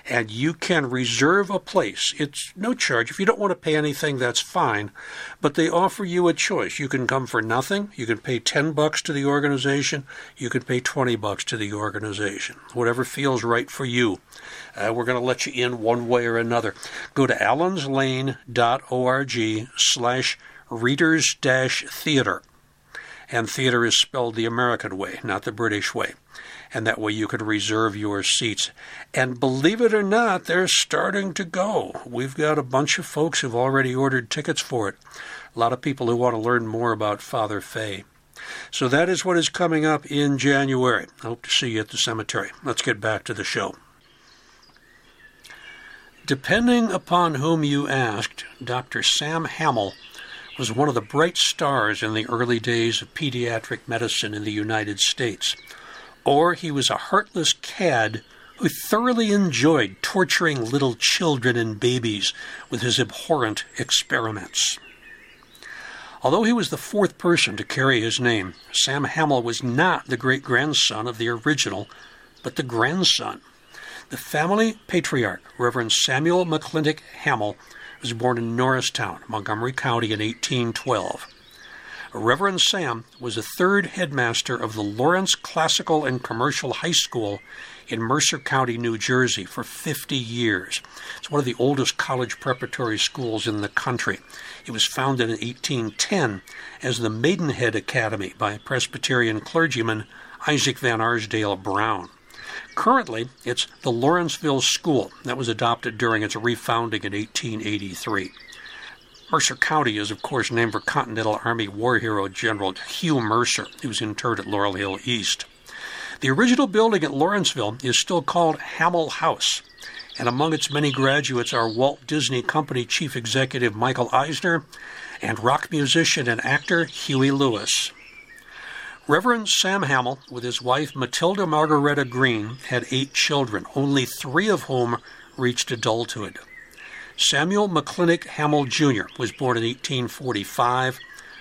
and you can reserve a place. It's no charge. If you don't want to pay anything, that's fine, but they offer you a choice. You can come for nothing. You can pay 10 bucks to the organization. You can pay 20 bucks to the organization. Whatever feels right for you. Uh, we're going to let you in one way or another. Go to allenslane.org slash readers dash theater. And theater is spelled the American way, not the British way and that way you could reserve your seats. And believe it or not, they're starting to go. We've got a bunch of folks who've already ordered tickets for it. A lot of people who want to learn more about Father Fay. So that is what is coming up in January. I hope to see you at the cemetery. Let's get back to the show. Depending upon whom you asked, Dr. Sam Hamill was one of the bright stars in the early days of pediatric medicine in the United States or he was a heartless cad who thoroughly enjoyed torturing little children and babies with his abhorrent experiments. Although he was the fourth person to carry his name, Sam Hamill was not the great grandson of the original, but the grandson. The family patriarch, Reverend Samuel McClintock Hamill, was born in Norristown, Montgomery County in 1812. Reverend Sam was a third headmaster of the Lawrence Classical and Commercial High School in Mercer County, New Jersey, for 50 years. It's one of the oldest college preparatory schools in the country. It was founded in 1810 as the Maidenhead Academy by Presbyterian clergyman Isaac Van Arsdale Brown. Currently, it's the Lawrenceville School that was adopted during its refounding in 1883. Mercer County is, of course, named for Continental Army war hero General Hugh Mercer, who was interred at Laurel Hill East. The original building at Lawrenceville is still called Hamill House, and among its many graduates are Walt Disney Company Chief Executive Michael Eisner and rock musician and actor Huey Lewis. Reverend Sam Hamill, with his wife Matilda Margaretta Green, had eight children, only three of whom reached adulthood. Samuel McClintock Hamill Jr. was born in 1845,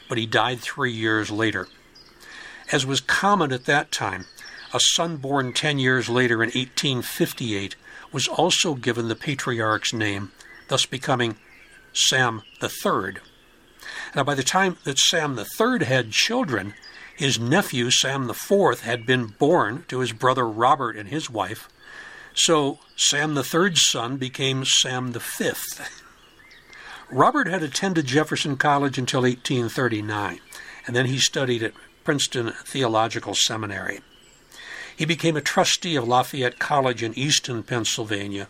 but he died three years later. As was common at that time, a son born 10 years later in 1858, was also given the patriarch's name, thus becoming Sam III. Now, by the time that Sam III had children, his nephew Sam IV had been born to his brother Robert and his wife, so Sam the third's son became Sam the fifth. Robert had attended Jefferson College until 1839, and then he studied at Princeton Theological Seminary. He became a trustee of Lafayette College in Easton, Pennsylvania,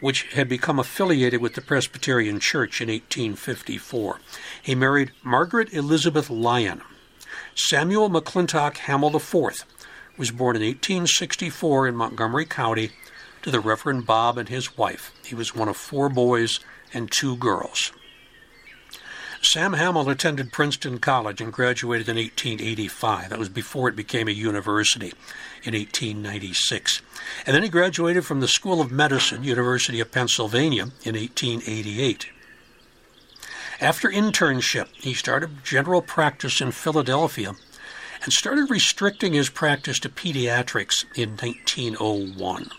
which had become affiliated with the Presbyterian Church in 1854. He married Margaret Elizabeth Lyon. Samuel McClintock Hamill IV was born in 1864 in Montgomery County to the Reverend Bob and his wife. He was one of four boys and two girls. Sam Hamill attended Princeton College and graduated in 1885. That was before it became a university in 1896. And then he graduated from the School of Medicine, University of Pennsylvania, in 1888. After internship, he started general practice in Philadelphia and started restricting his practice to pediatrics in 1901.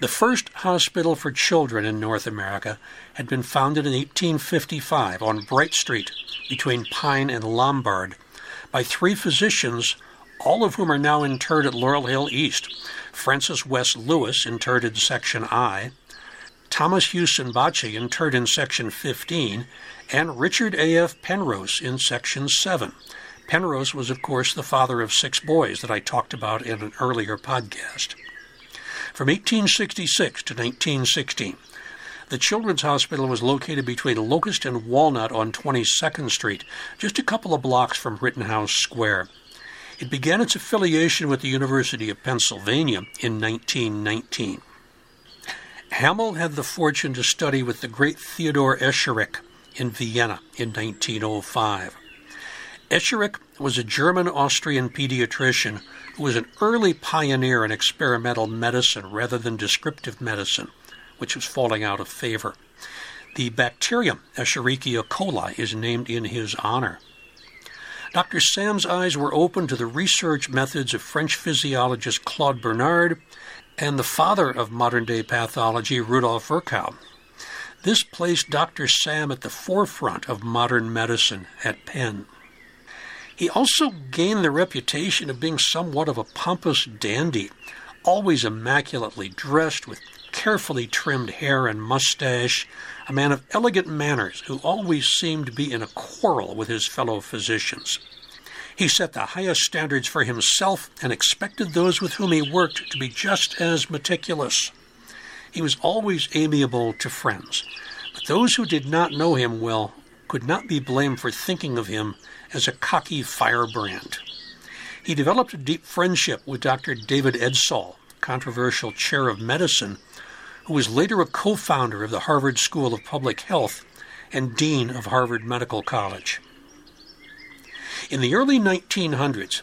The first hospital for children in North America had been founded in 1855 on Blight Street between Pine and Lombard by three physicians, all of whom are now interred at Laurel Hill East. Francis West Lewis, interred in Section I, Thomas Hewson Bache, interred in Section 15, and Richard A.F. Penrose in Section 7. Penrose was, of course, the father of six boys that I talked about in an earlier podcast. From 1866 to 1916, the Children's Hospital was located between Locust and Walnut on 22nd Street, just a couple of blocks from Rittenhouse Square. It began its affiliation with the University of Pennsylvania in 1919. Hamill had the fortune to study with the great Theodor Escherich in Vienna in 1905. Escherich was a German Austrian pediatrician was an early pioneer in experimental medicine rather than descriptive medicine, which was falling out of favor. The bacterium Escherichia coli is named in his honor. Dr. Sam's eyes were open to the research methods of French physiologist Claude Bernard and the father of modern day pathology, Rudolf Virchow. This placed Dr. Sam at the forefront of modern medicine at Penn. He also gained the reputation of being somewhat of a pompous dandy, always immaculately dressed with carefully trimmed hair and mustache, a man of elegant manners who always seemed to be in a quarrel with his fellow physicians. He set the highest standards for himself and expected those with whom he worked to be just as meticulous. He was always amiable to friends, but those who did not know him well could not be blamed for thinking of him as a cocky firebrand. He developed a deep friendship with Dr. David Edsall, controversial chair of medicine, who was later a co founder of the Harvard School of Public Health and dean of Harvard Medical College. In the early 1900s,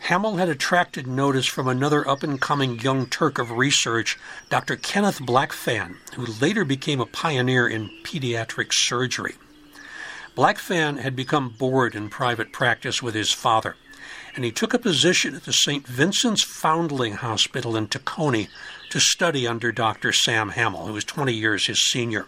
Hamill had attracted notice from another up and coming young Turk of research, Dr. Kenneth Blackfan, who later became a pioneer in pediatric surgery. Blackfan had become bored in private practice with his father, and he took a position at the St. Vincent's Foundling Hospital in Tacony to study under Dr. Sam Hamill, who was 20 years his senior.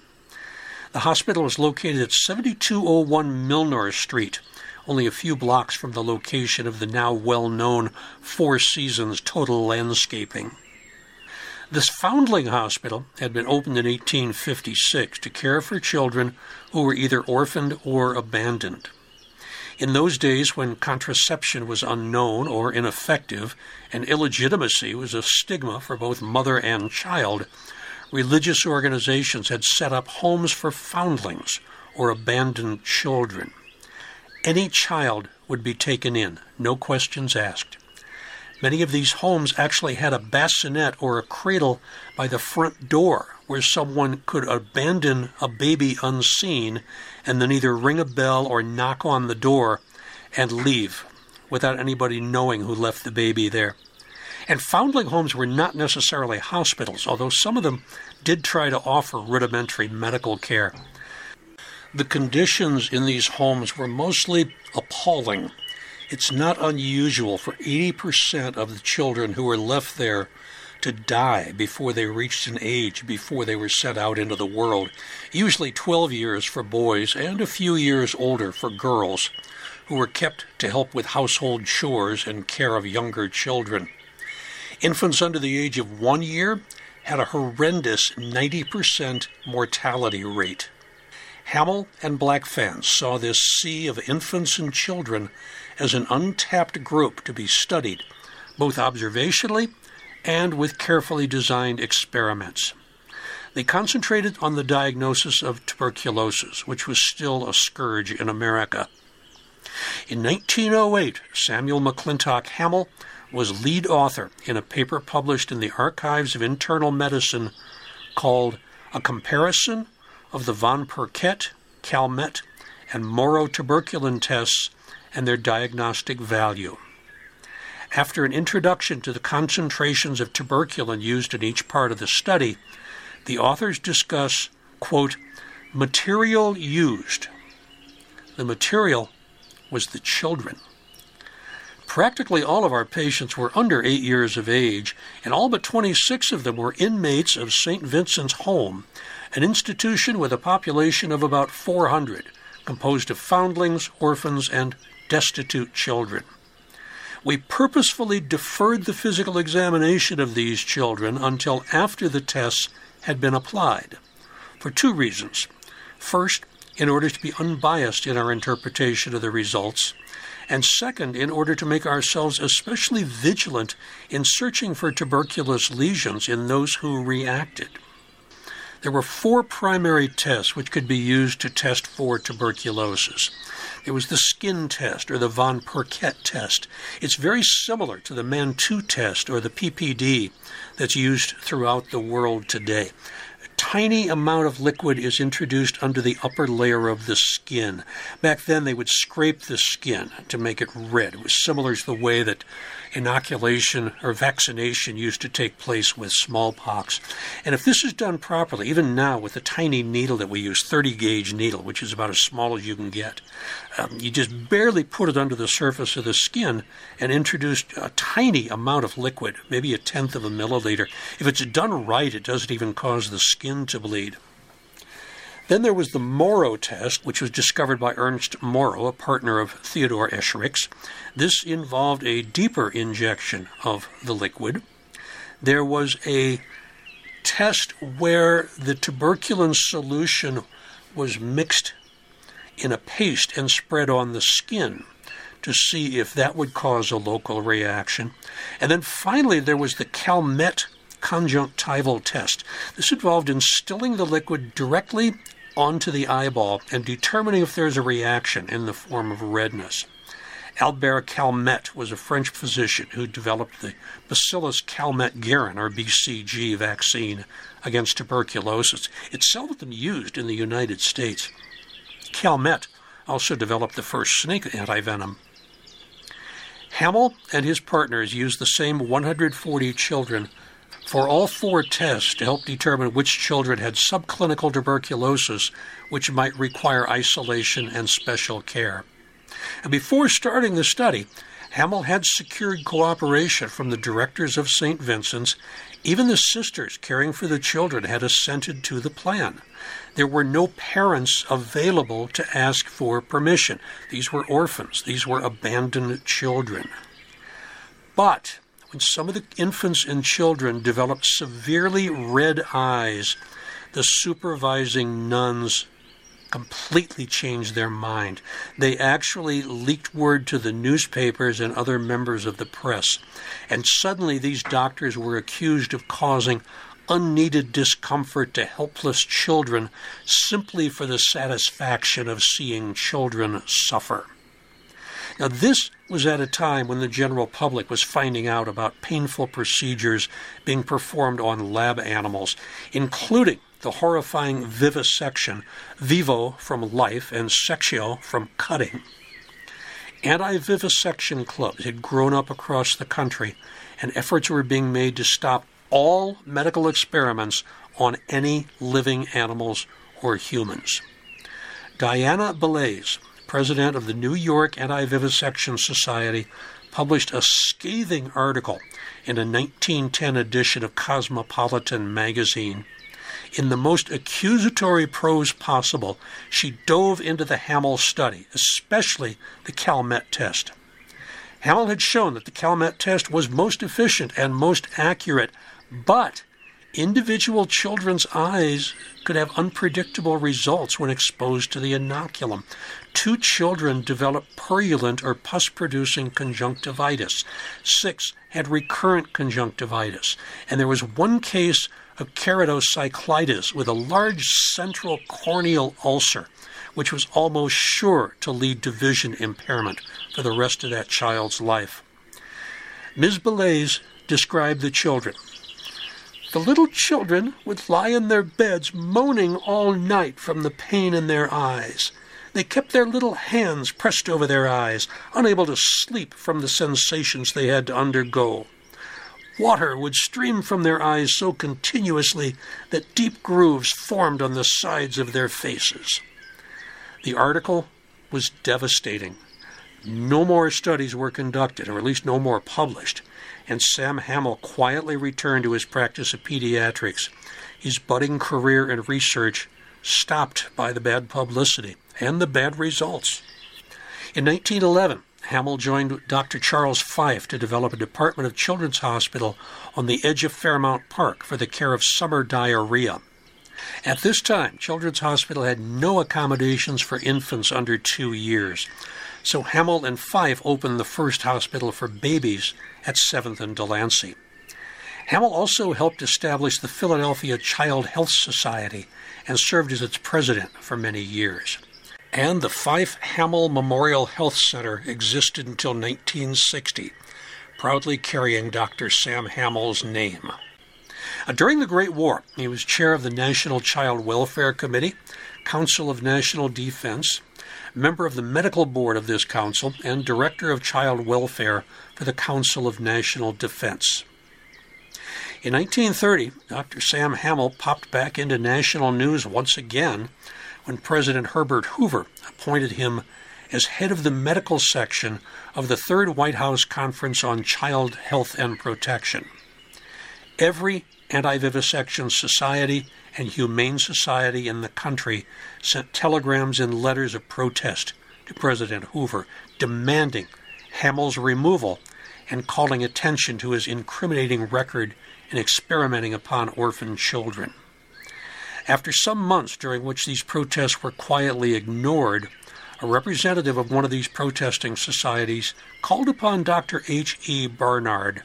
The hospital was located at 7201 Milnor Street, only a few blocks from the location of the now well known Four Seasons Total Landscaping. This foundling hospital had been opened in 1856 to care for children who were either orphaned or abandoned. In those days, when contraception was unknown or ineffective, and illegitimacy was a stigma for both mother and child, religious organizations had set up homes for foundlings or abandoned children. Any child would be taken in, no questions asked. Many of these homes actually had a bassinet or a cradle by the front door where someone could abandon a baby unseen and then either ring a bell or knock on the door and leave without anybody knowing who left the baby there. And foundling homes were not necessarily hospitals, although some of them did try to offer rudimentary medical care. The conditions in these homes were mostly appalling it's not unusual for 80% of the children who were left there to die before they reached an age before they were set out into the world, usually 12 years for boys and a few years older for girls, who were kept to help with household chores and care of younger children. Infants under the age of one year had a horrendous 90% mortality rate. Hamill and Blackfan saw this sea of infants and children as an untapped group to be studied, both observationally and with carefully designed experiments. They concentrated on the diagnosis of tuberculosis, which was still a scourge in America. In 1908, Samuel McClintock Hamill was lead author in a paper published in the Archives of Internal Medicine called A Comparison of the von Pirquet, Calmette, and Moro tuberculin tests and their diagnostic value. After an introduction to the concentrations of tuberculin used in each part of the study, the authors discuss, quote, material used. The material was the children. Practically all of our patients were under eight years of age, and all but 26 of them were inmates of St. Vincent's Home, an institution with a population of about 400, composed of foundlings, orphans, and destitute children. We purposefully deferred the physical examination of these children until after the tests had been applied, for two reasons. First, in order to be unbiased in our interpretation of the results, and second, in order to make ourselves especially vigilant in searching for tuberculous lesions in those who reacted. There were four primary tests which could be used to test for tuberculosis. There was the skin test or the von Pirquet test. It's very similar to the Mantoux test or the PPD that's used throughout the world today A tiny amount of liquid is introduced under the upper layer of the skin. Back then, they would scrape the skin to make it red. It was similar to the way that inoculation or vaccination used to take place with smallpox. And if this is done properly, even now with the tiny needle that we use, 30 gauge needle, which is about as small as you can get, um, you just barely put it under the surface of the skin and introduce a tiny amount of liquid, maybe a tenth of a milliliter. If it's done right, it doesn't even cause the skin to bleed. Then there was the Moro test, which was discovered by Ernst Moro, a partner of Theodor Escherich's. This involved a deeper injection of the liquid. There was a test where the tuberculin solution was mixed in a paste and spread on the skin to see if that would cause a local reaction. And then finally, there was the Calmette conjunctival test. This involved instilling the liquid directly onto the eyeball and determining if there's a reaction in the form of redness. Albert Calmette was a French physician who developed the Bacillus calmette-guerin, or BCG, vaccine against tuberculosis. It's seldom used in the United States. Calmette also developed the first snake antivenom. Hamill and his partners used the same 140 children for all four tests to help determine which children had subclinical tuberculosis, which might require isolation and special care. And before starting the study, Hamill had secured cooperation from the directors of St. Vincent's. Even the sisters caring for the children had assented to the plan. There were no parents available to ask for permission. These were orphans, these were abandoned children. But when some of the infants and children developed severely red eyes, the supervising nuns completely changed their mind. They actually leaked word to the newspapers and other members of the press. And suddenly, these doctors were accused of causing unneeded discomfort to helpless children simply for the satisfaction of seeing children suffer. Now, this was at a time when the general public was finding out about painful procedures being performed on lab animals, including the horrifying vivisection, vivo from life and sectio from cutting. Anti vivisection clubs had grown up across the country, and efforts were being made to stop all medical experiments on any living animals or humans. Diana Belais president of the New York Anti-Vivisection Society, published a scathing article in a 1910 edition of Cosmopolitan magazine. In the most accusatory prose possible, she dove into the Hamill study, especially the Calmette test. Hamill had shown that the Calmette test was most efficient and most accurate, but individual children's eyes could have unpredictable results when exposed to the inoculum. Two children developed purulent or pus producing conjunctivitis. Six had recurrent conjunctivitis. And there was one case of keratocyclitis with a large central corneal ulcer, which was almost sure to lead to vision impairment for the rest of that child's life. Ms. Belais described the children. The little children would lie in their beds moaning all night from the pain in their eyes. They kept their little hands pressed over their eyes, unable to sleep from the sensations they had to undergo. Water would stream from their eyes so continuously that deep grooves formed on the sides of their faces. The article was devastating. No more studies were conducted, or at least no more published, and Sam Hamill quietly returned to his practice of pediatrics, his budding career in research stopped by the bad publicity and the bad results. In 1911, Hamill joined Dr. Charles Fife to develop a Department of Children's Hospital on the edge of Fairmount Park for the care of summer diarrhea. At this time, Children's Hospital had no accommodations for infants under two years, so Hamill and Fife opened the first hospital for babies at 7th and Delancey. Hamill also helped establish the Philadelphia Child Health Society and served as its president for many years and the Fife Hamill Memorial Health Center existed until 1960, proudly carrying Dr. Sam Hamill's name. Uh, during the Great War, he was chair of the National Child Welfare Committee, Council of National Defense, member of the medical board of this council, and director of child welfare for the Council of National Defense. In 1930, Dr. Sam Hamill popped back into national news once again when President Herbert Hoover appointed him as head of the medical section of the Third White House Conference on Child Health and Protection. Every anti vivisection society and humane society in the country sent telegrams and letters of protest to President Hoover demanding Hamill's removal and calling attention to his incriminating record in experimenting upon orphan children. After some months during which these protests were quietly ignored, a representative of one of these protesting societies called upon Dr. H. E. Barnard,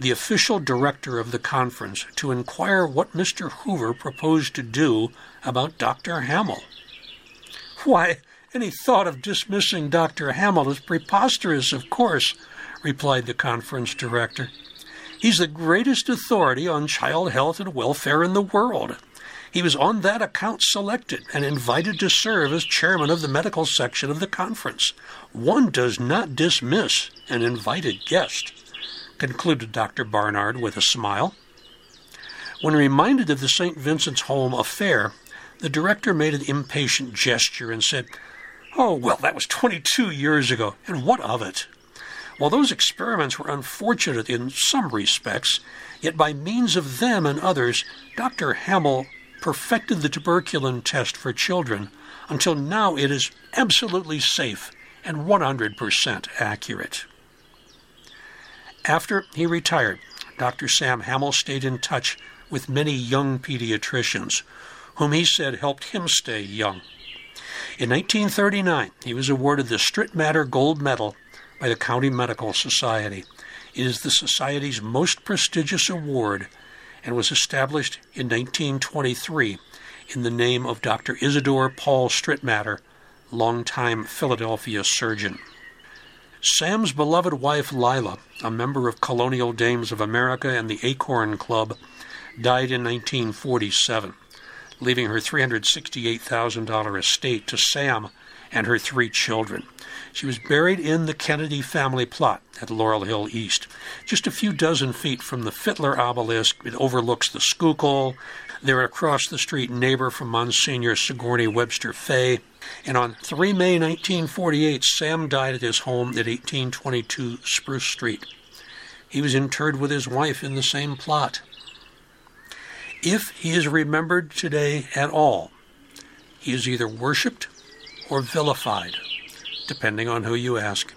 the official director of the conference, to inquire what Mr. Hoover proposed to do about Dr. Hamill. Why, any thought of dismissing Dr. Hamill is preposterous, of course, replied the conference director. He's the greatest authority on child health and welfare in the world. He was on that account selected and invited to serve as chairman of the medical section of the conference. One does not dismiss an invited guest, concluded Dr. Barnard with a smile. When reminded of the St. Vincent's Home affair, the director made an impatient gesture and said, Oh, well, that was 22 years ago, and what of it? While those experiments were unfortunate in some respects, yet by means of them and others, Dr. Hamill perfected the tuberculin test for children until now it is absolutely safe and 100% accurate. After he retired, Dr. Sam Hamill stayed in touch with many young pediatricians, whom he said helped him stay young. In 1939, he was awarded the Strittmatter Gold Medal by the County Medical Society. It is the Society's most prestigious award and was established in 1923 in the name of Dr. Isidore Paul Strittmatter, longtime Philadelphia surgeon. Sam's beloved wife Lila, a member of Colonial Dames of America and the Acorn Club, died in 1947, leaving her $368,000 estate to Sam and her three children. She was buried in the Kennedy family plot at Laurel Hill East. Just a few dozen feet from the Fittler obelisk, it overlooks the Schuylkill. They're across the street neighbor from Monsignor Sigourney Webster Fay. And on 3 May 1948, Sam died at his home at 1822 Spruce Street. He was interred with his wife in the same plot. If he is remembered today at all, he is either worshipped or vilified, depending on who you ask.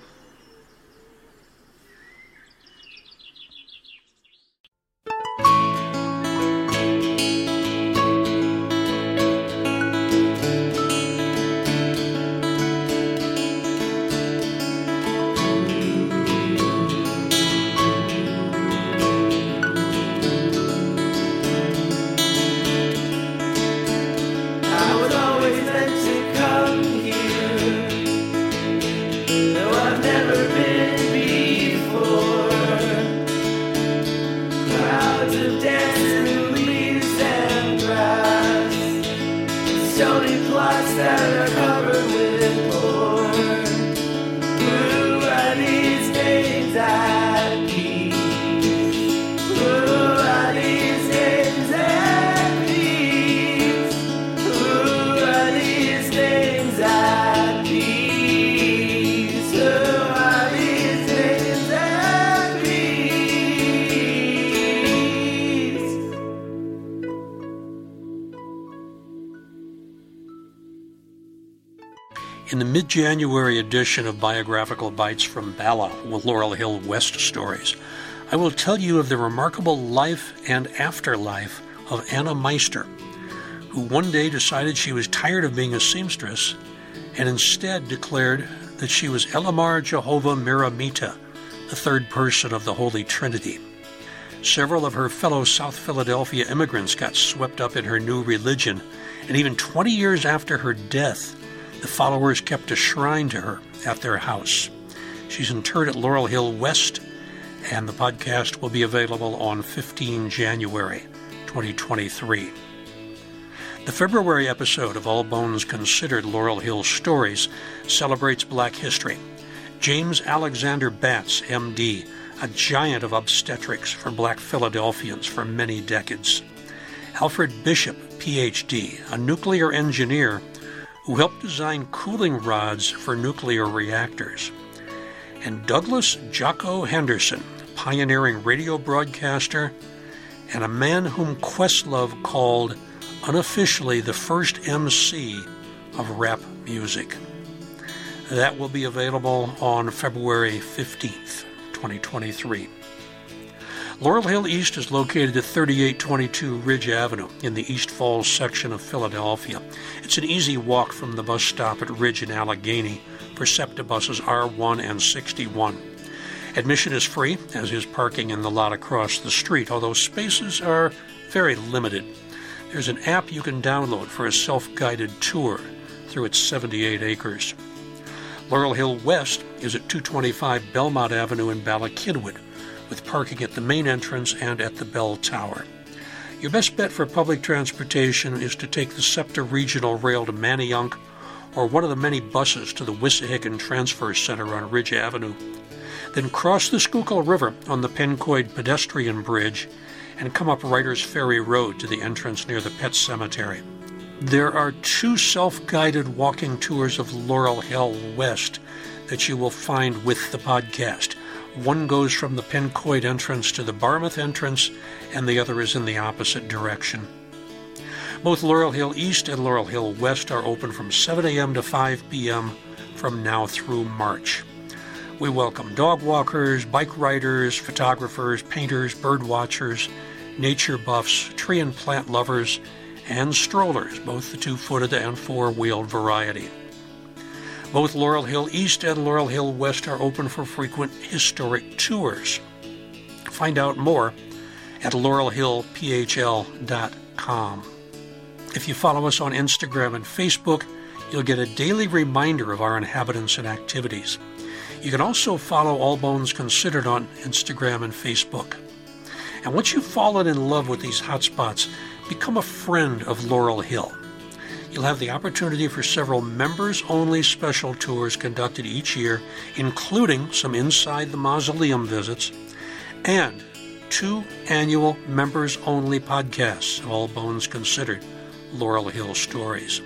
January edition of Biographical Bites from Bala with Laurel Hill West Stories, I will tell you of the remarkable life and afterlife of Anna Meister, who one day decided she was tired of being a seamstress and instead declared that she was Elamar Jehovah Miramita, the third person of the Holy Trinity. Several of her fellow South Philadelphia immigrants got swept up in her new religion, and even 20 years after her death, the followers kept a shrine to her at their house. She's interred at Laurel Hill West, and the podcast will be available on 15 January 2023. The February episode of All Bones Considered Laurel Hill Stories celebrates Black history. James Alexander Batts, MD, a giant of obstetrics for black Philadelphians for many decades. Alfred Bishop, PhD, a nuclear engineer who helped design cooling rods for nuclear reactors. And Douglas Jocko Henderson, pioneering radio broadcaster, and a man whom Questlove called unofficially the first MC of rap music. That will be available on February 15th, 2023. Laurel Hill East is located at 3822 Ridge Avenue in the East Falls section of Philadelphia. It's an easy walk from the bus stop at Ridge and Allegheny for SEPTA buses R1 and 61. Admission is free, as is parking in the lot across the street, although spaces are very limited. There's an app you can download for a self guided tour through its 78 acres. Laurel Hill West is at 225 Belmont Avenue in Bala Cynwyd with parking at the main entrance and at the bell tower. Your best bet for public transportation is to take the SEPTA Regional Rail to Manayunk or one of the many buses to the Wissahickon Transfer Center on Ridge Avenue. Then cross the Schuylkill River on the Pencoyd pedestrian bridge and come up Righters Ferry Road to the entrance near the Pet Cemetery. There are two self guided walking tours of Laurel Hill West that you will find with the podcast. One goes from the Pencoyd entrance to the Barmouth entrance, and the other is in the opposite direction. Both Laurel Hill East and Laurel Hill West are open from 7 a.m. to 5 p.m. from now through March. We welcome dog walkers, bike riders, photographers, painters, bird watchers, nature buffs, tree and plant lovers, and strollers, both the two footed and four wheeled variety. Both Laurel Hill East and Laurel Hill West are open for frequent historic tours. Find out more at laurelhillphl.com. If you follow us on Instagram and Facebook, you'll get a daily reminder of our inhabitants and activities. You can also follow All Bones Considered on Instagram and Facebook. And once you've fallen in love with these hotspots, become a friend of Laurel Hill. You'll have the opportunity for several members only special tours conducted each year, including some inside the mausoleum visits, and two annual members only podcasts, All Bones Considered Laurel Hill Stories.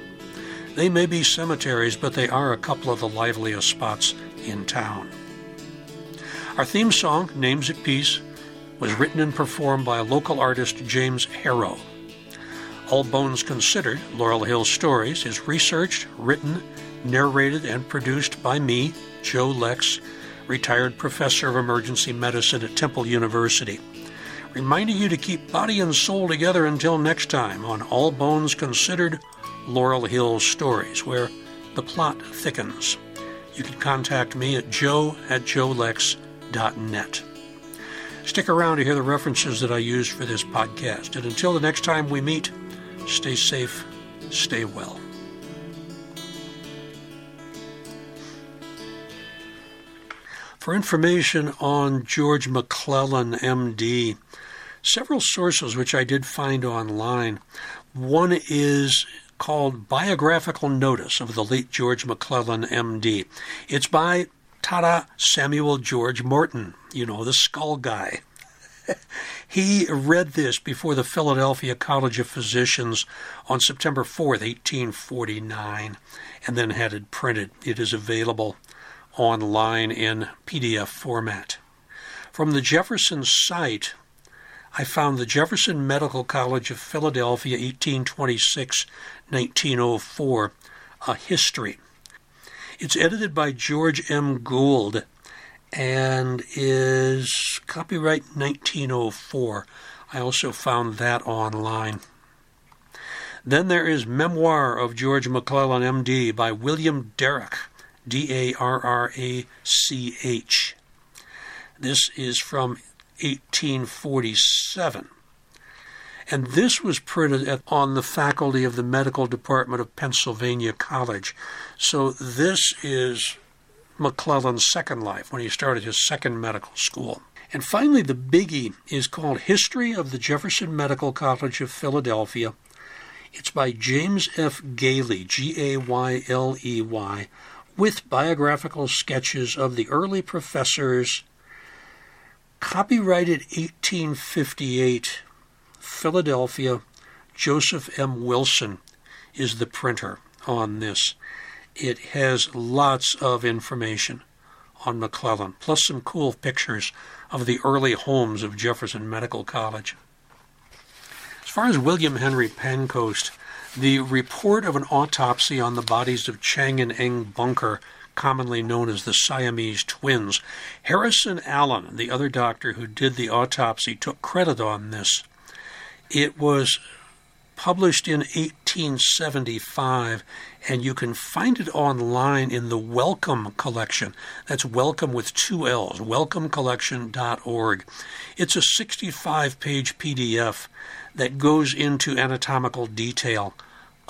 They may be cemeteries, but they are a couple of the liveliest spots in town. Our theme song, Names at Peace, was written and performed by local artist James Harrow. All Bones Considered, Laurel Hill Stories, is researched, written, narrated, and produced by me, Joe Lex, retired professor of emergency medicine at Temple University. Reminding you to keep body and soul together until next time on All Bones Considered, Laurel Hill Stories, where the plot thickens. You can contact me at joe at joelex.net. Stick around to hear the references that I use for this podcast. And until the next time we meet, stay safe, stay well. For information on George McClellan, MD, several sources which I did find online. One is called Biographical Notice of the late George McClellan, MD. It's by Tada Samuel George Morton, you know, the skull guy. He read this before the Philadelphia College of Physicians on September 4th, 1849, and then had it printed. It is available online in PDF format. From the Jefferson site, I found the Jefferson Medical College of Philadelphia, 1826 1904, a history. It's edited by George M. Gould and is copyright 1904. I also found that online. Then there is Memoir of George McClellan, M.D., by William Darrach, D A R R A C H. This is from 1847. And this was printed on the faculty of the Medical Department of Pennsylvania College. So this is McClellan's second life when he started his second medical school. And finally, the biggie is called History of the Jefferson Medical College of Philadelphia. It's by James F. Gayley, G A Y L E Y, with biographical sketches of the early professors Copyrighted 1858, Philadelphia, Joseph M. Wilson is the printer on this. It has lots of information on McClellan, plus some cool pictures of the early homes of Jefferson Medical College. As far as William Henry Pancoast, the report of an autopsy on the bodies of Chang and Eng Bunker commonly known as the Siamese twins. Harrison Allen, the other doctor who did the autopsy, took credit on this. It was published in 1875, and you can find it online in the Wellcome Collection. That's Welcome with two L's, wellcomecollection.org. It's a 65 page PDF that goes into anatomical detail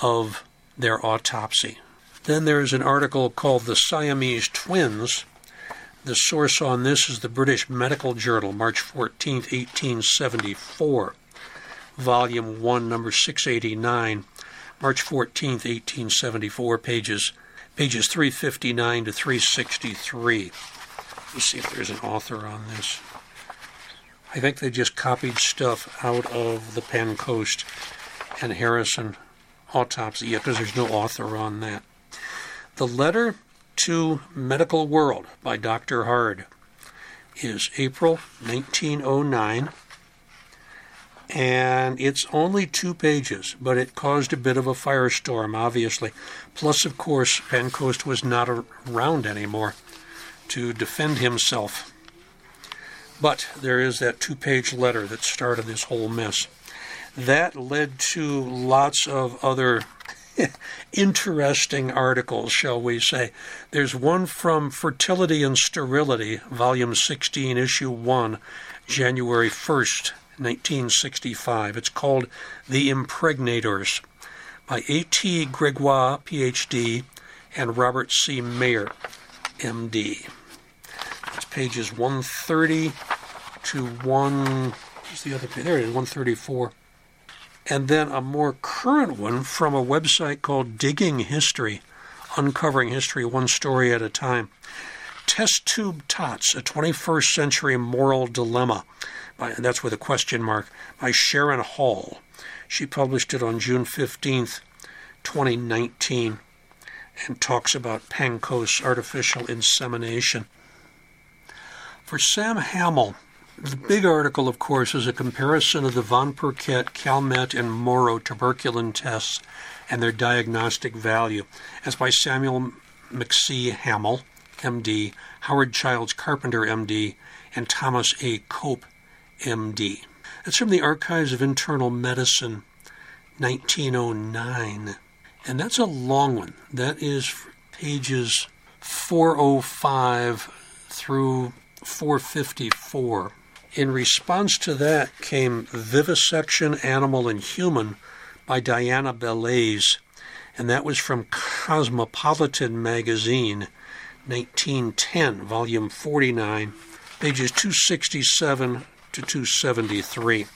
of their autopsy. Then there's an article called The Siamese Twins. The source on this is the British Medical Journal, March 14, 1874, Volume 1, number 689, March 14, 1874, pages pages 359 to 363. Let's see if there's an author on this. I think they just copied stuff out of the Penn Pancoast and Harrison autopsy, because there's no author on that. The Letter to Medical World by Dr. Hard is April 1909, and it's only two pages, but it caused a bit of a firestorm, obviously. Plus, of course, Pancoast was not around anymore to defend himself. But there is that two page letter that started this whole mess. That led to lots of other interesting articles, shall we say. There's one from Fertility and Sterility, Volume 16, Issue 1, January 1st, 1965. It's called The Impregnators by A.T. Gregoire, Ph.D., and Robert C. Mayer, M.D. It's pages 130 to 1. What's the other page? There it is, 134. and then a more current one from a website called Digging History, uncovering history one story at a time. Test Tube Tots, a 21st Century Moral Dilemma, by, that's with a question mark, by Sharon Hall. She published it on June 15th, 2019, and talks about Pancoast artificial insemination. For Sam Hamill, the big article, of course, is a comparison of the Von Pirquet, Calmette, and Moro tuberculin tests and their diagnostic value. As by Samuel McC. Hamill, MD, Howard Childs Carpenter, MD, and Thomas A. Cope, MD. That's from the Archives of Internal Medicine, 1909. And that's a long one. That is pages 405 through 454. In response to that came Vivisection Animal and Human by Diana Belais, and that was from Cosmopolitan Magazine, 1910, volume 49, pages 267 to 273.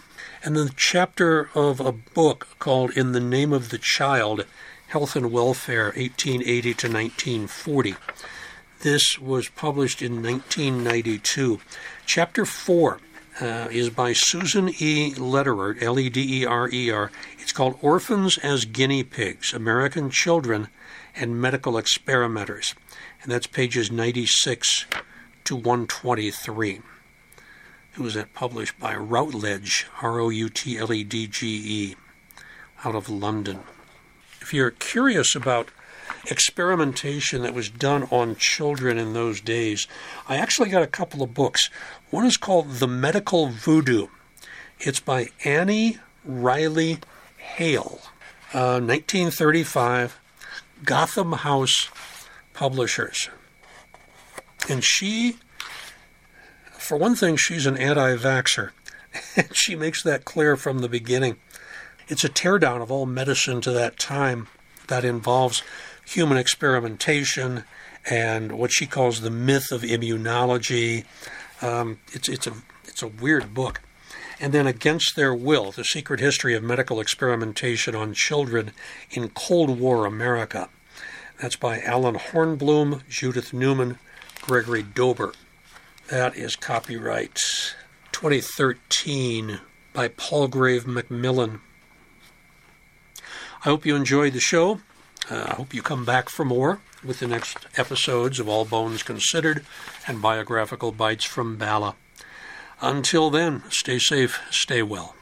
And then the chapter of a book called In the Name of the Child Health and Welfare, 1880 to 1940. This was published in 1992. Chapter 4 uh, is by Susan E. Lederer, L E D E R E R. It's called Orphans as Guinea Pigs American Children and Medical Experimenters. And that's pages 96 to 123. It was published by Routledge, R O U T L E D G E, out of London. If you're curious about experimentation that was done on children in those days, I actually got a couple of books. One is called The Medical Voodoo. It's by Annie Riley Hale, uh, 1935, Gotham House Publishers. And she, for one thing, she's an anti vaxxer. And she makes that clear from the beginning. It's a teardown of all medicine to that time that involves human experimentation and what she calls the myth of immunology. Um, it's it's a it's a weird book. And then Against Their Will: The Secret History of Medical Experimentation on Children in Cold War America. That's by Allen Hornblum, Judith Newman, Gregory Dober. That is copyright 2013 by Palgrave Macmillan. I hope you enjoyed the show. Uh, I hope you come back for more with the next episodes of All Bones Considered and Biographical Bites from Bala. Until then, stay safe, stay well.